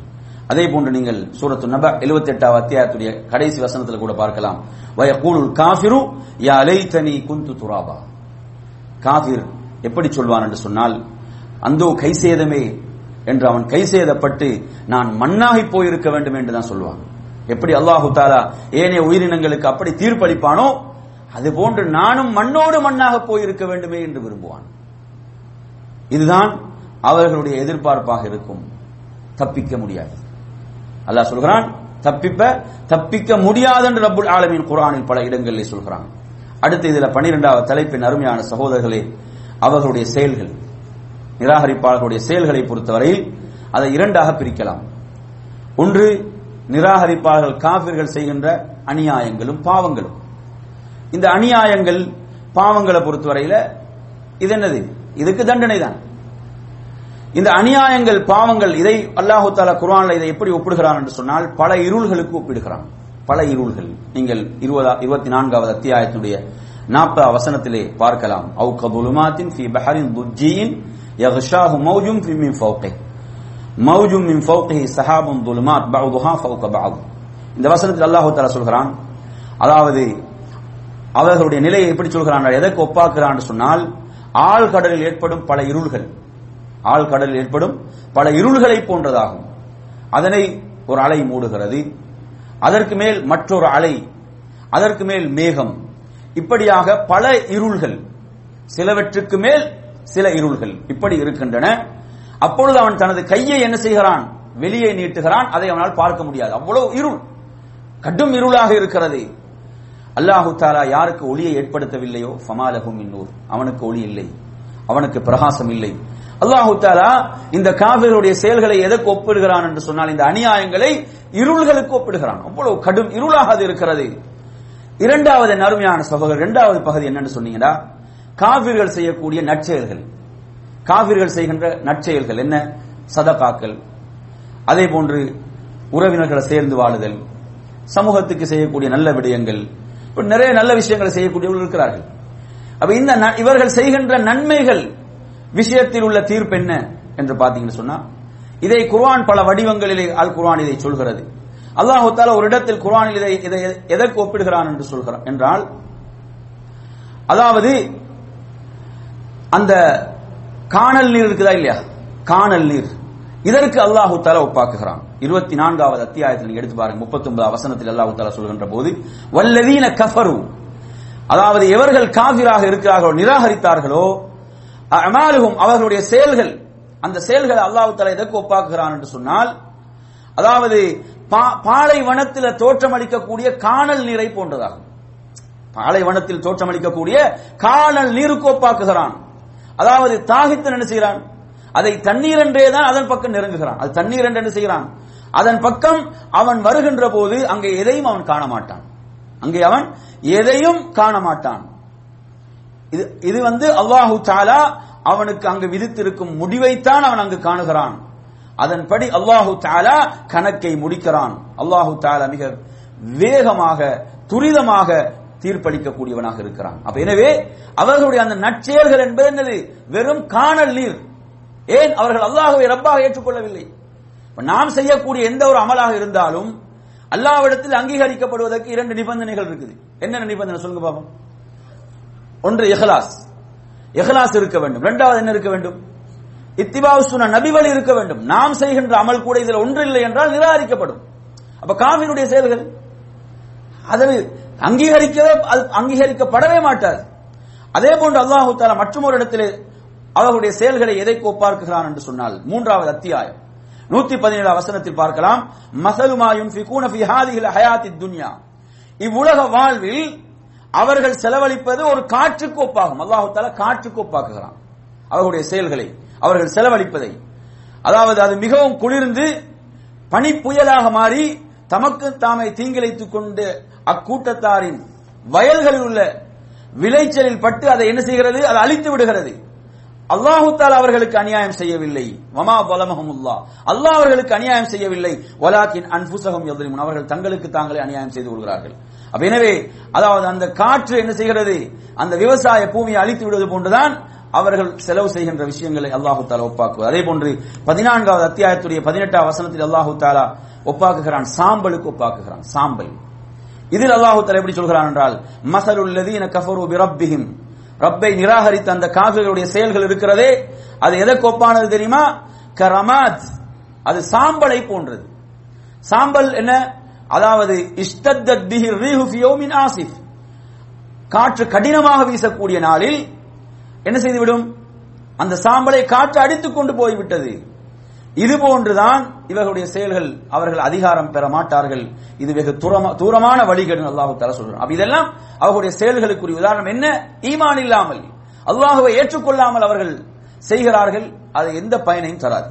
அதே போன்று நீங்கள் சூரத்து நப 78 அத்தியாயத்துடைய கடைசி வசனத்தில் கூட பார்க்கலாம். வயகூலுல் காஃபிரு யா லைத்தனி குந்து துராபா. காஃபிர் எப்படி சொல்வான் என்று சொன்னால் அந்தோ கைசேதமே என்று அவன் கைசேதப்பட்டு நான் மண்ணாகி போயிருக்க வேண்டும் என்று தான் சொல்வான். எப்படி அல்லாஹு தாலா ஏனைய உயிரினங்களுக்கு அப்படி தீர்ப்பளிப்பானோ அது போன்று நானும் மண்ணோடு மண்ணாக போயிருக்க வேண்டுமே என்று விரும்புவான். இதுதான் அவர்களுடைய எதிர்பார்ப்பாக இருக்கும். தப்பிக்க முடியாது. அல்லாஹ் சொல்கிறான் தப்பிப்ப தப்பிக்க முடியாது என்று ரபுல் ஆலமின் குரானில் பல இடங்களில் சொல்கிறான். அடுத்து இதுல பனிரெண்டாவது தலைப்பின் அருமையான சகோதரர்களே அவர்களுடைய செயல்கள். நிராகரிப்பாளர்களுடைய செயல்களை பொறுத்தவரையில் அதை இரண்டாக பிரிக்கலாம். ஒன்று நிராகரிப்பாளர்கள் காவிர்கள் செய்கின்ற அநியாயங்களும் பாவங்களும். இந்த அநியாயங்கள் பாவங்களை பொறுத்தவரையில இது என்னது? இதுக்கு தண்டனை தான் இந்த அநியாயங்கள் பாவங்கள் இதை அல்லாஹு தாலா குர்ஆன்ல இதை எப்படி ஒப்பிடுகிறான் என்று சொன்னால் பல இருள்களுக்கு ஒப்பிடுகிறான். பல இருள்கள். நீங்கள் இருபதா இருபத்தி நான்காவது அத்தியாயத்தினுடைய நாற்பது வசனத்திலே பார்க்கலாம். அவு கபுலுமாத்தின் ஃபி பஹரின் துஜியின் யக்ஷாஹு மௌஜும் ஃபி மின் ஃபௌகிஹ் மௌஜும் மின் ஃபௌகிஹி சஹாபும் துலுமாத் பஅதுஹா ஃபௌக பஅத். இந்த வசனத்தில் அல்லாஹ் தஆலா சொல்கிறான் அதாவது அவர்களுடைய நிலையை எப்படி சொல்கிறான் எதற்கு ஒப்பாக்குறான் சொன்னால் ஆழ்கடலில் ஏற்படும் பல இருள்கள். ஆழ்கடல் ஏற்படும் பல இருள்களை போன்றதாகும். அதனை ஒரு அலை மூடுகிறது. அதற்கு மேல் மற்றொரு அலை அதற்கு மேல் மேகம். இப்படியாக பல இருள்கள் சிலவற்றுக்கு மேல் சில இருள்கள் இப்படி இருக்கின்றன. அப்பொழுது அவன் தனது கையை என்ன செய்கிறான்? வெளியே நீட்டுகிறான். அதை அவனால் பார்க்க முடியாது. அவ்வளவு இருள் கடும் இருளாக இருக்கிறது. அல்லாஹு தாலா யாருக்கு ஒளியை ஏற்படுத்தவில்லையோ? ஃபமாலகும் இன்னூர் அவனுக்கு ஒளி இல்லை. அவனுக்கு பிரகாசம் இல்லை. அல்லாஹு தாலா இந்த காவிரியுடைய செயல்களை எதற்கு ஒப்பிடுகிறான் என்று சொன்னால் இந்த அநியாயங்களை இருள்களுக்கு ஒப்பிடுகிறான். அவ்வளவு கடும் இருளாக அது இருக்கிறது. இரண்டாவது நறுமையான சபகர் இரண்டாவது பகுதி என்னன்னு சொன்னீங்கன்னா காவிர்கள் செய்யக்கூடிய நற்செயல்கள். காவிர்கள் செய்கின்ற நற்செயல்கள் என்ன? சதகாக்கள் அதே போன்று உறவினர்களை சேர்ந்து வாழுதல். சமூகத்துக்கு செய்யக்கூடிய நல்ல விடயங்கள். நிறைய நல்ல விஷயங்களை செய்யக்கூடியவர்கள் இருக்கிறார்கள். அப்ப இந்த இவர்கள் செய்கின்ற நன்மைகள் விஷயத்தில் உள்ள தீர்ப்பு என்ன என்று பாத்தீங்கன்னு சொன்னா இதை குர்ஆன் பல வடிவங்களிலே அல் குர்ஆன் இதை சொல்கிறது. அல்லாஹு தால ஒரு இடத்தில் குர்ஆனில் இதை இதை எதற்கு ஒப்பிடுகிறான் என்று சொல்கிறான் என்றால் அதாவது அந்த காணல் நீர் இருக்குதா இல்லையா? காணல் நீர். இதற்கு அல்லாஹு தால ஒப்பாக்குகிறான். இருபத்தி நான்காவது அத்தியாயத்தில் எடுத்து பாருங்க முப்பத்தி ஒன்பது வசனத்தில் அல்லாஹு தால சொல்கின்ற போது வல்லவீன கஃபரு அதாவது எவர்கள் காவிராக இருக்கிறார்களோ நிராகரித்தார்களோ அமாலுகும் அவர்களுடைய செயல்கள். அந்த செயல்களை அல்லாஹு தலா எதற்கு ஒப்பாக்குகிறான் என்று சொன்னால் அதாவது பா- பாலைவனத்தில் தோற்றமளிக்கக்கூடிய காணல் நீரை போன்றதாகும். பாலைவனத்தில் தோற்றமளிக்கக்கூடிய காணல் நீருக்கு ஒப்பாக்குகிறான். அதாவது தாகித்து என்ன செய்கிறான்? அதை தண்ணீர் என்றே தான் அதன் பக்கம் நெருங்குகிறான். அது தண்ணீர் என்று என்ன செய்கிறான்? அதன் பக்கம் அவன் வருகின்ற போது அங்கே எதையும் அவன் காண மாட்டான் அங்கே அவன் எதையும் காண மாட்டான் இது இது வந்து அல்லாஹு தாலா அவனுக்கு அங்கு விதித்திருக்கும் முடிவைத்தான் அவன் அங்கு காணுகிறான். அதன்படி அல்லாஹு தாலா கணக்கை முடிக்கிறான். அல்லாஹு தாலா மிக வேகமாக துரிதமாக தீர்ப்பளிக்கக்கூடியவனாக இருக்கிறான். அப்ப எனவே அவர்களுடைய அந்த நற்செயல்கள் என்பது என்னது? வெறும் காணல் நீர். ஏன்? அவர்கள் அல்லாஹுவை ரப்பாக ஏற்றுக்கொள்ளவில்லை. நாம் செய்யக்கூடிய எந்த ஒரு அமலாக இருந்தாலும் அல்லாவிடத்தில் அங்கீகரிக்கப்படுவதற்கு இரண்டு நிபந்தனைகள் இருக்குது. என்னென்ன நிபந்தனை? சொல்லுங்க பாப்போம். ஒன்று இஹ்லாஸ். இஹ்லாஸ் இருக்க வேண்டும். இரண்டாவது என்ன இருக்க வேண்டும்? இத்திபாவு சுன நபி வழி இருக்க வேண்டும். நாம் செய்கின்ற அமல் கூட இதில் ஒன்று இல்லை என்றால் நிராகரிக்கப்படும். அப்ப காவினுடைய செயல்கள்? அதனை அங்கீகரிக்கவே அது அங்கீகரிக்கப்படவே மாட்டாது. அதே போன்று அல்லாஹு தாலா மற்றொரு இடத்திலே அவர்களுடைய செயல்களை எதை கோப்பார்க்குகிறான் என்று சொன்னால் மூன்றாவது அத்தியாயம். நூத்தி பதினேழு வசனத்தில் பார்க்கலாம். மசலுமாயும் ஹயாத்தி துன்யா. இவ்வுலக வாழ்வில் அவர்கள் செலவழிப்பது ஒரு காற்றுக்கு ஒப்பாகும். அல்லாஹு தால காற்றுக்கு ஒப்பாக்குகிறான். அவர்களுடைய செயல்களை அவர்கள் செலவழிப்பதை. அதாவது அது மிகவும் குளிர்ந்து பனி புயலாக மாறி தமக்கு தாமே தீங்கிழைத்துக் கொண்டு அக்கூட்டத்தாரின் வயல்களில் உள்ள விளைச்சலில் பட்டு அதை என்ன செய்கிறது? அதை அழித்து விடுகிறது. அல்லாஹு தாலா அவர்களுக்கு அநியாயம் செய்யவில்லை. வமா பலமஹமுல்லா அல்லாஹ் அவர்களுக்கு அநியாயம் செய்யவில்லை. வலாக்கின் அன்புசகம் எதிரும் அவர்கள் தங்களுக்கு தாங்களே அநியாயம் செய்து கொள்கிறார்கள். அப்ப எனவே அதாவது அந்த காற்று என்ன செய்கிறது? அந்த விவசாய பூமியை அழித்து விடுவது போன்றுதான் அவர்கள் செலவு செய்கின்ற விஷயங்களை அல்லாஹு தாலா ஒப்பாக்குவது அதே போன்று பதினான்காவது அத்தியாயத்துடைய பதினெட்டாம் வசனத்தில் அல்லாஹு தாலா ஒப்பாக்குகிறான். சாம்பலுக்கு ஒப்பாக்குகிறான். சாம்பல். இதில் அல்லாஹு தாலா எப்படி சொல்கிறான் என்றால் மசலுல்லதீன கஃபரு பிரப்பிஹிம். ரப்பை நிராகரித்த அந்த காவிர்களுடைய செயல்கள் இருக்கிறதே அது எதற்கு ஒப்பானது தெரியுமா? கரமாத். அது சாம்பலை போன்றது. சாம்பல் என்ன? அதாவது இஷ்டத்தத் பிஹி ரீஹு ஃபி யௌமின் ஆசிஃப். காற்று கடினமாக வீசக்கூடிய நாளில் என்ன செய்துவிடும்? அந்த சாம்பலை காற்று அடித்துக் கொண்டு போய்விட்டது. இது போன்றுதான் இவர்களுடைய செயல்கள் அவர்கள் அதிகாரம் பெற மாட்டார்கள். இது வெகு தூரமான வழிகள் அல்லாஹு தர சொல்றான். அப்ப இதெல்லாம் அவர்களுடைய செயல்களுக்குரிய உதாரணம் என்ன? ஈமான் இல்லாமல் அல்லாஹுவை ஏற்றுக்கொள்ளாமல் அவர்கள் செய்கிறார்கள். அது எந்த பயனையும் தராது.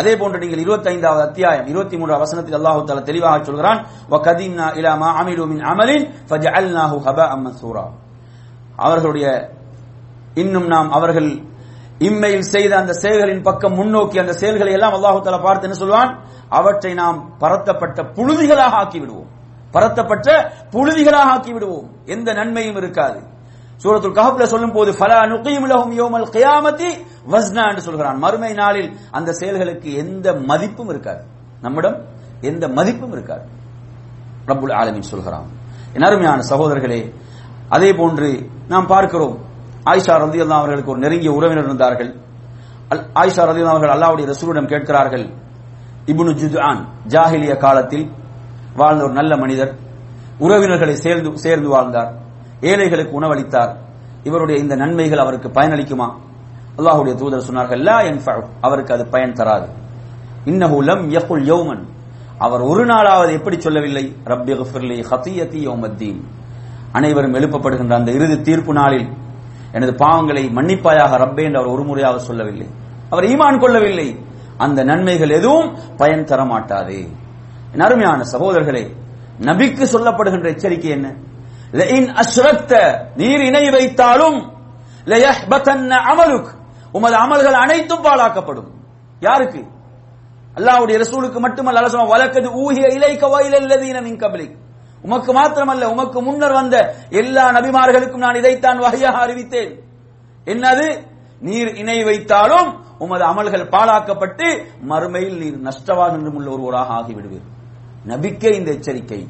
அதே போன்று நீங்கள் 25வது அத்தியாயம் 23 வசனத்தில் அல்லாஹு தால தெளிவாக சொல்கிறான் வகதிம்னா இலா அமிலு மின் அமலின் ஃபஜஅல்னாஹு ஹபா மன்சூரா. அவர்களுடைய இன்னும் நாம் அவர்கள் இம்மையில் செய்த அந்த செயல்களின் பக்கம் முன்னோக்கி அந்த செயல்களை எல்லாம் அல்லாஹு தஆலா பார்த்து என்ன சொல்வான்? அவற்றை நாம் பரத்தப்பட்ட புழுதிகளாக ஆக்கி விடுவோம் பரத்தப்பட்ட புழுதிகளாக ஆக்கி விடுவோம் எந்த நன்மையும் இருக்காது. சூரத்துல் கஹப்ல சொல்லும் போது ஃபலா நுகீம் லஹும் யௌமல் கியாமத்தி வஸ்னா என்று சொல்கிறான். மறுமை நாளில் அந்த செயல்களுக்கு எந்த மதிப்பும் இருக்காது. நம்மிடம் எந்த மதிப்பும் இருக்காது. ரப்புல் ஆலமின் சொல்கிறான். என் அருமையான சகோதரர்களே அதே போன்று நாம் பார்க்கிறோம் ஆயிஷா அல்லா அவர்களுக்கு ஒரு நெருங்கிய உறவினர் இருந்தார்கள். அல்- ஆயிஷா ரலியல்லாஹு அவர்கள் அல்லாவுடைய ரசூலிடம் கேட்கிறார்கள் இபுனு ஜுத்ஆன் ஜாஹிலிய காலத்தில் வாழ்ந்த ஒரு நல்ல மனிதர் உறவினர்களை சேர்ந்து சேர்ந்து வாழ்ந்தார். ஏழைகளுக்கு உணவளித்தார். இவருடைய இந்த நன்மைகள் அவருக்கு பயனளிக்குமா? அல்லாஹுடைய தூதர் சொன்னார்கள் லா அவருக்கு அது பயன் தராது. இன்னஹு லம் யகுல் யௌமன். அவர் ஒரு நாளாவது எப்படி சொல்லவில்லை? ரப்பி கஃபிர்லி ஹத்தியத்தி யௌமத்தீன். அனைவரும் எழுப்பப்படுகின்ற அந்த இறுதி தீர்ப்பு நாளில் எனது பாவங்களை மன்னிப்பாயாக ரப்பே என்று அவர் ஒரு முறையாக சொல்லவில்லை. அவர் ஈமான் கொள்ளவில்லை. அந்த நன்மைகள் எதுவும் பயன் தர மாட்டாது அருமையான சகோதரர்களே நபிக்கு சொல்லப்படுகின்ற எச்சரிக்கை என்ன? லஇன் அஸ்ரத்த நீர் இணை வைத்தாலும் லயஹ்பதன்ன அமலுக் உமது அமல்கள் அனைத்தும் பாழாக்கப்படும். யாருக்கு? அல்லாஹ்வுடைய ரசூலுக்கு மட்டுமல்ல அல்லாஹ் சொன்ன வலக்கது ஊஹிய இலைக்க வயலல்லதீன மின் கப்லிக். உமக்கு மாத்திரமல்ல உமக்கு முன்னர் வந்த எல்லா நபிமார்களுக்கும் நான் இதைத்தான் வகையாக அறிவித்தேன். என்னது? நீர் இணை வைத்தாலும் உமது அமல்கள் பாழாக்கப்பட்டு மறுமையில் நீர் நஷ்டவாதம் உள்ள ஒருவராக ஆகிவிடுவீர். நபிக்கே இந்த எச்சரிக்கை.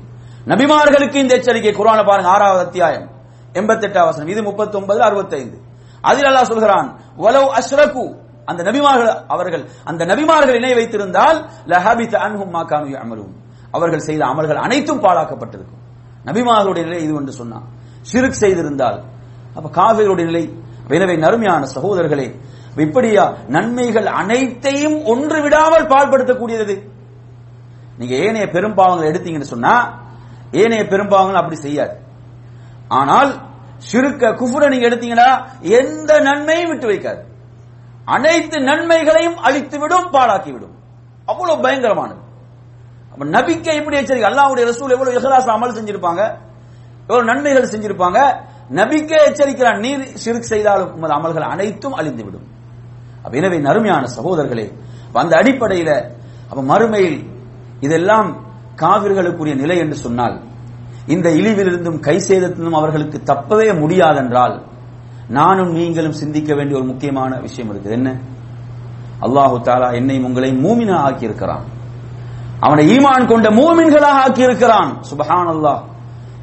நபிமார்களுக்கு இந்த எச்சரிக்கை. குரான பாருங்க ஆறாவது அத்தியாயம் எண்பத்தெட்டாம் வசனம். இது முப்பத்தி ஒன்பது அறுபத்தைந்து. அதில் அல்லாஹ் சொல்கிறான் வலவ் அஸ்ரகு அந்த நபிமார்கள் அவர்கள் அந்த நபிமார்கள் இணை வைத்திருந்தால் லஹபித் அன்ஹும் மா அமலும் அவர்கள் செய்த அமல்கள் அனைத்தும் பாழாக்கப்பட்டிருக்கும். நபிமார்களுடைய நிலை இது என்று சொன்னான். சிறுக் செய்திருந்தால் அப்ப காவிரியுடைய நிலை. எனவே நறுமையான சகோதரர்களே இப்படியா நன்மைகள் அனைத்தையும் ஒன்று விடாமல் பாழ்படுத்தக்கூடியது. நீங்க ஏனைய பெரும்பாவங்களை எடுத்தீங்கன்னு சொன்னா ஏனைய பெரும்பாவங்கள் அப்படி செய்யாது. ஆனால் ஷிருக்க குஃபுர நீங்க எடுத்தீங்கன்னா எந்த நன்மையும் விட்டு வைக்காது. அனைத்து நன்மைகளையும் அழித்துவிடும் பாழாக்கிவிடும். அவ்வளவு பயங்கரமானது. அப்ப நபிக்கை எப்படி எச்சரிக்கை? அல்லாவுடைய ரசூல் எவ்வளவு இஹ்லாஸ் அமல் செஞ்சிருப்பாங்க? எவ்வளவு நன்மைகள் செஞ்சிருப்பாங்க? நபிக்கை எச்சரிக்கிறான் நீர் ஷிர்க் செய்தாலும் உமது அமல்கள் அனைத்தும் அழிந்துவிடும். அப்ப எனவே நறுமையான சகோதரர்களே அந்த அடிப்படையில அப்ப மறுமையில் இதெல்லாம் காவிர்களுக்குரிய நிலை என்று சொன்னால் இந்த இழிவிலிருந்தும் கை சேதத்திலும் அவர்களுக்கு தப்பவே முடியாதென்றால் நானும் நீங்களும் சிந்திக்க வேண்டிய ஒரு முக்கியமான விஷயம் இருக்குது. என்ன? அல்லாஹு தாலா என்னை உங்களை மூமினா ஆக்கியிருக்கிறான். அவனை ஈமான் கொண்ட மூமின்களாக ஆக்கியிருக்கிறான். சுபஹான் அல்லாஹ்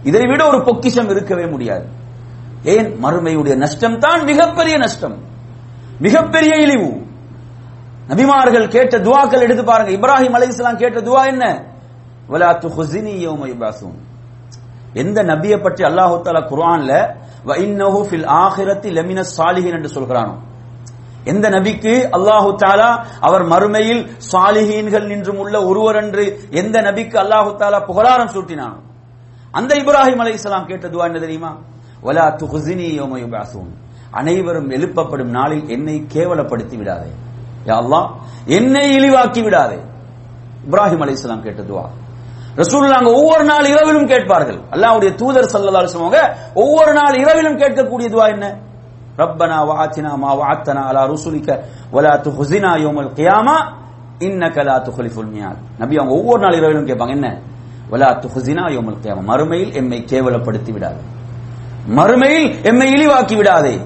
இதை விட ஒரு பொக்கிஷம் இருக்கவே முடியாது. ஏன்? மறுமையுடைய நஷ்டம் தான் மிகப்பெரிய நஷ்டம். மிகப்பெரிய இழிவு. நபிமார்கள் கேட்ட துவாக்கள் எடுத்து பாருங்க. இப்ராஹிம் அலைஹிஸ்ஸலாம் கேட்ட துவா என்ன? வலா துஹுசினி யௌம யுபாசூன் எந்த நபியை பற்றி அல்லாஹு தாலா குர்ஆன்ல வ இன்னஹு ஃபில் ஆஹிரத்தி என்று சொல்கிறானோ? எந்த நபிக்கு அல்லாஹு தாலா அவர் மறுமையில் சாலிஹீன்கள் நின்றும் உள்ள ஒருவர் என்று எந்த நபிக்கு அல்லாஹு தாலா புகழாரம் சூட்டினானோ? அந்த இப்ராஹிம் அலை இஸ்லாம் கேட்ட துவா என்ன தெரியுமா? வலா துஹுசினி யௌம யுபாசூன் அனைவரும் எழுப்பப்படும் நாளில் என்னை கேவலப்படுத்தி விடாதே. யா அல்லாஹ் என்னை இழிவாக்கி விடாதே. இப்ராஹிம் அலை இஸ்லாம் கேட்ட துவா. ரசூலுல்லாஹ் ஒவ்வொரு நாள் இரவிலும் கேட்பார்கள். அல்லாவுடைய தூதர் சல்லதால் சொல்லுவாங்க ஒவ்வொரு நாள் இரவிலும் கேட்கக்கூடிய துவா என்ன? ரப்பனா வாத்தினா மா வாத்தனா அலா ருசுலிக்க வலா துஹ்ஸினா யோமல் கியாமா இன்னக லா துக்லிஃபுல் மியாத். நபி அவங்க ஒவ்வொரு நாள் இரவிலும் கேட்பாங்க. என்ன? வலா துஹ்ஸினா யோமல் கியாமா. மறுமையில் எம்மை கேவலப்படுத்தி விடாது. மறுமையில் எம்மை இழிவாக்கி விடாதே.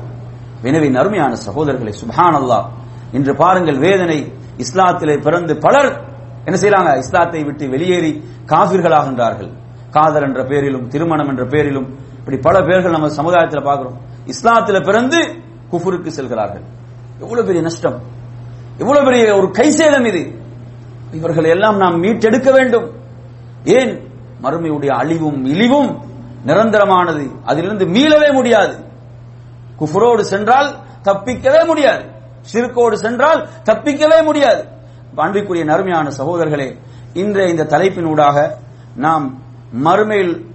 எனவே நறுமையான சகோதரர்களை சுப்ஹானல்லாஹ். இன்று பாருங்கள் வேதனை இஸ்லாத்திலே பிறந்து பலர் என்ன செய்யறாங்க? இஸ்லாத்தை விட்டு வெளியேறி காபிர்களாகின்றார்கள். காதல் என்ற பேரிலும் திருமணம் என்ற பேரிலும் இப்படி பல பேர்கள் நம்ம சமுதாயத்தில் பார்க்கிறோம். இஸ்லாத்தில் பிறந்து குஃபுருக்கு செல்கிறார்கள். எவ்வளவு பெரிய நஷ்டம். எவ்வளவு பெரிய ஒரு கைசேதம் இது. இவர்கள் எல்லாம் நாம் மீட்டெடுக்க வேண்டும். ஏன்? மறுமையுடைய அழிவும் இழிவும் நிரந்தரமானது. அதிலிருந்து மீளவே முடியாது. குஃபுரோடு சென்றால் தப்பிக்கவே முடியாது. சிறுக்கோடு சென்றால் தப்பிக்கவே முடியாது. அன்பிற்குரிய நறுமையான சகோதரர்களே இன்றைய இந்த தலைப்பினூடாக நாம் மறுமையில்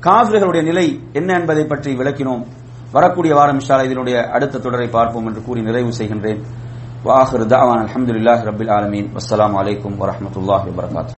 காவிர்களுடைய நிலை என்ன என்பதை பற்றி விளக்கினோம். வரக்கூடிய வாரம் இன்ஷால்லா இதனுடைய அடுத்த தொடரை பார்ப்போம் என்று கூறி நிறைவு செய்கின்றேன். வாஹர் தாவான் அலமதுல்லாஹ் ரபில் ஆலமீன். வஸ்ஸலாமு அலைக்கும் வரமத்துல்லாஹி வரகாத்து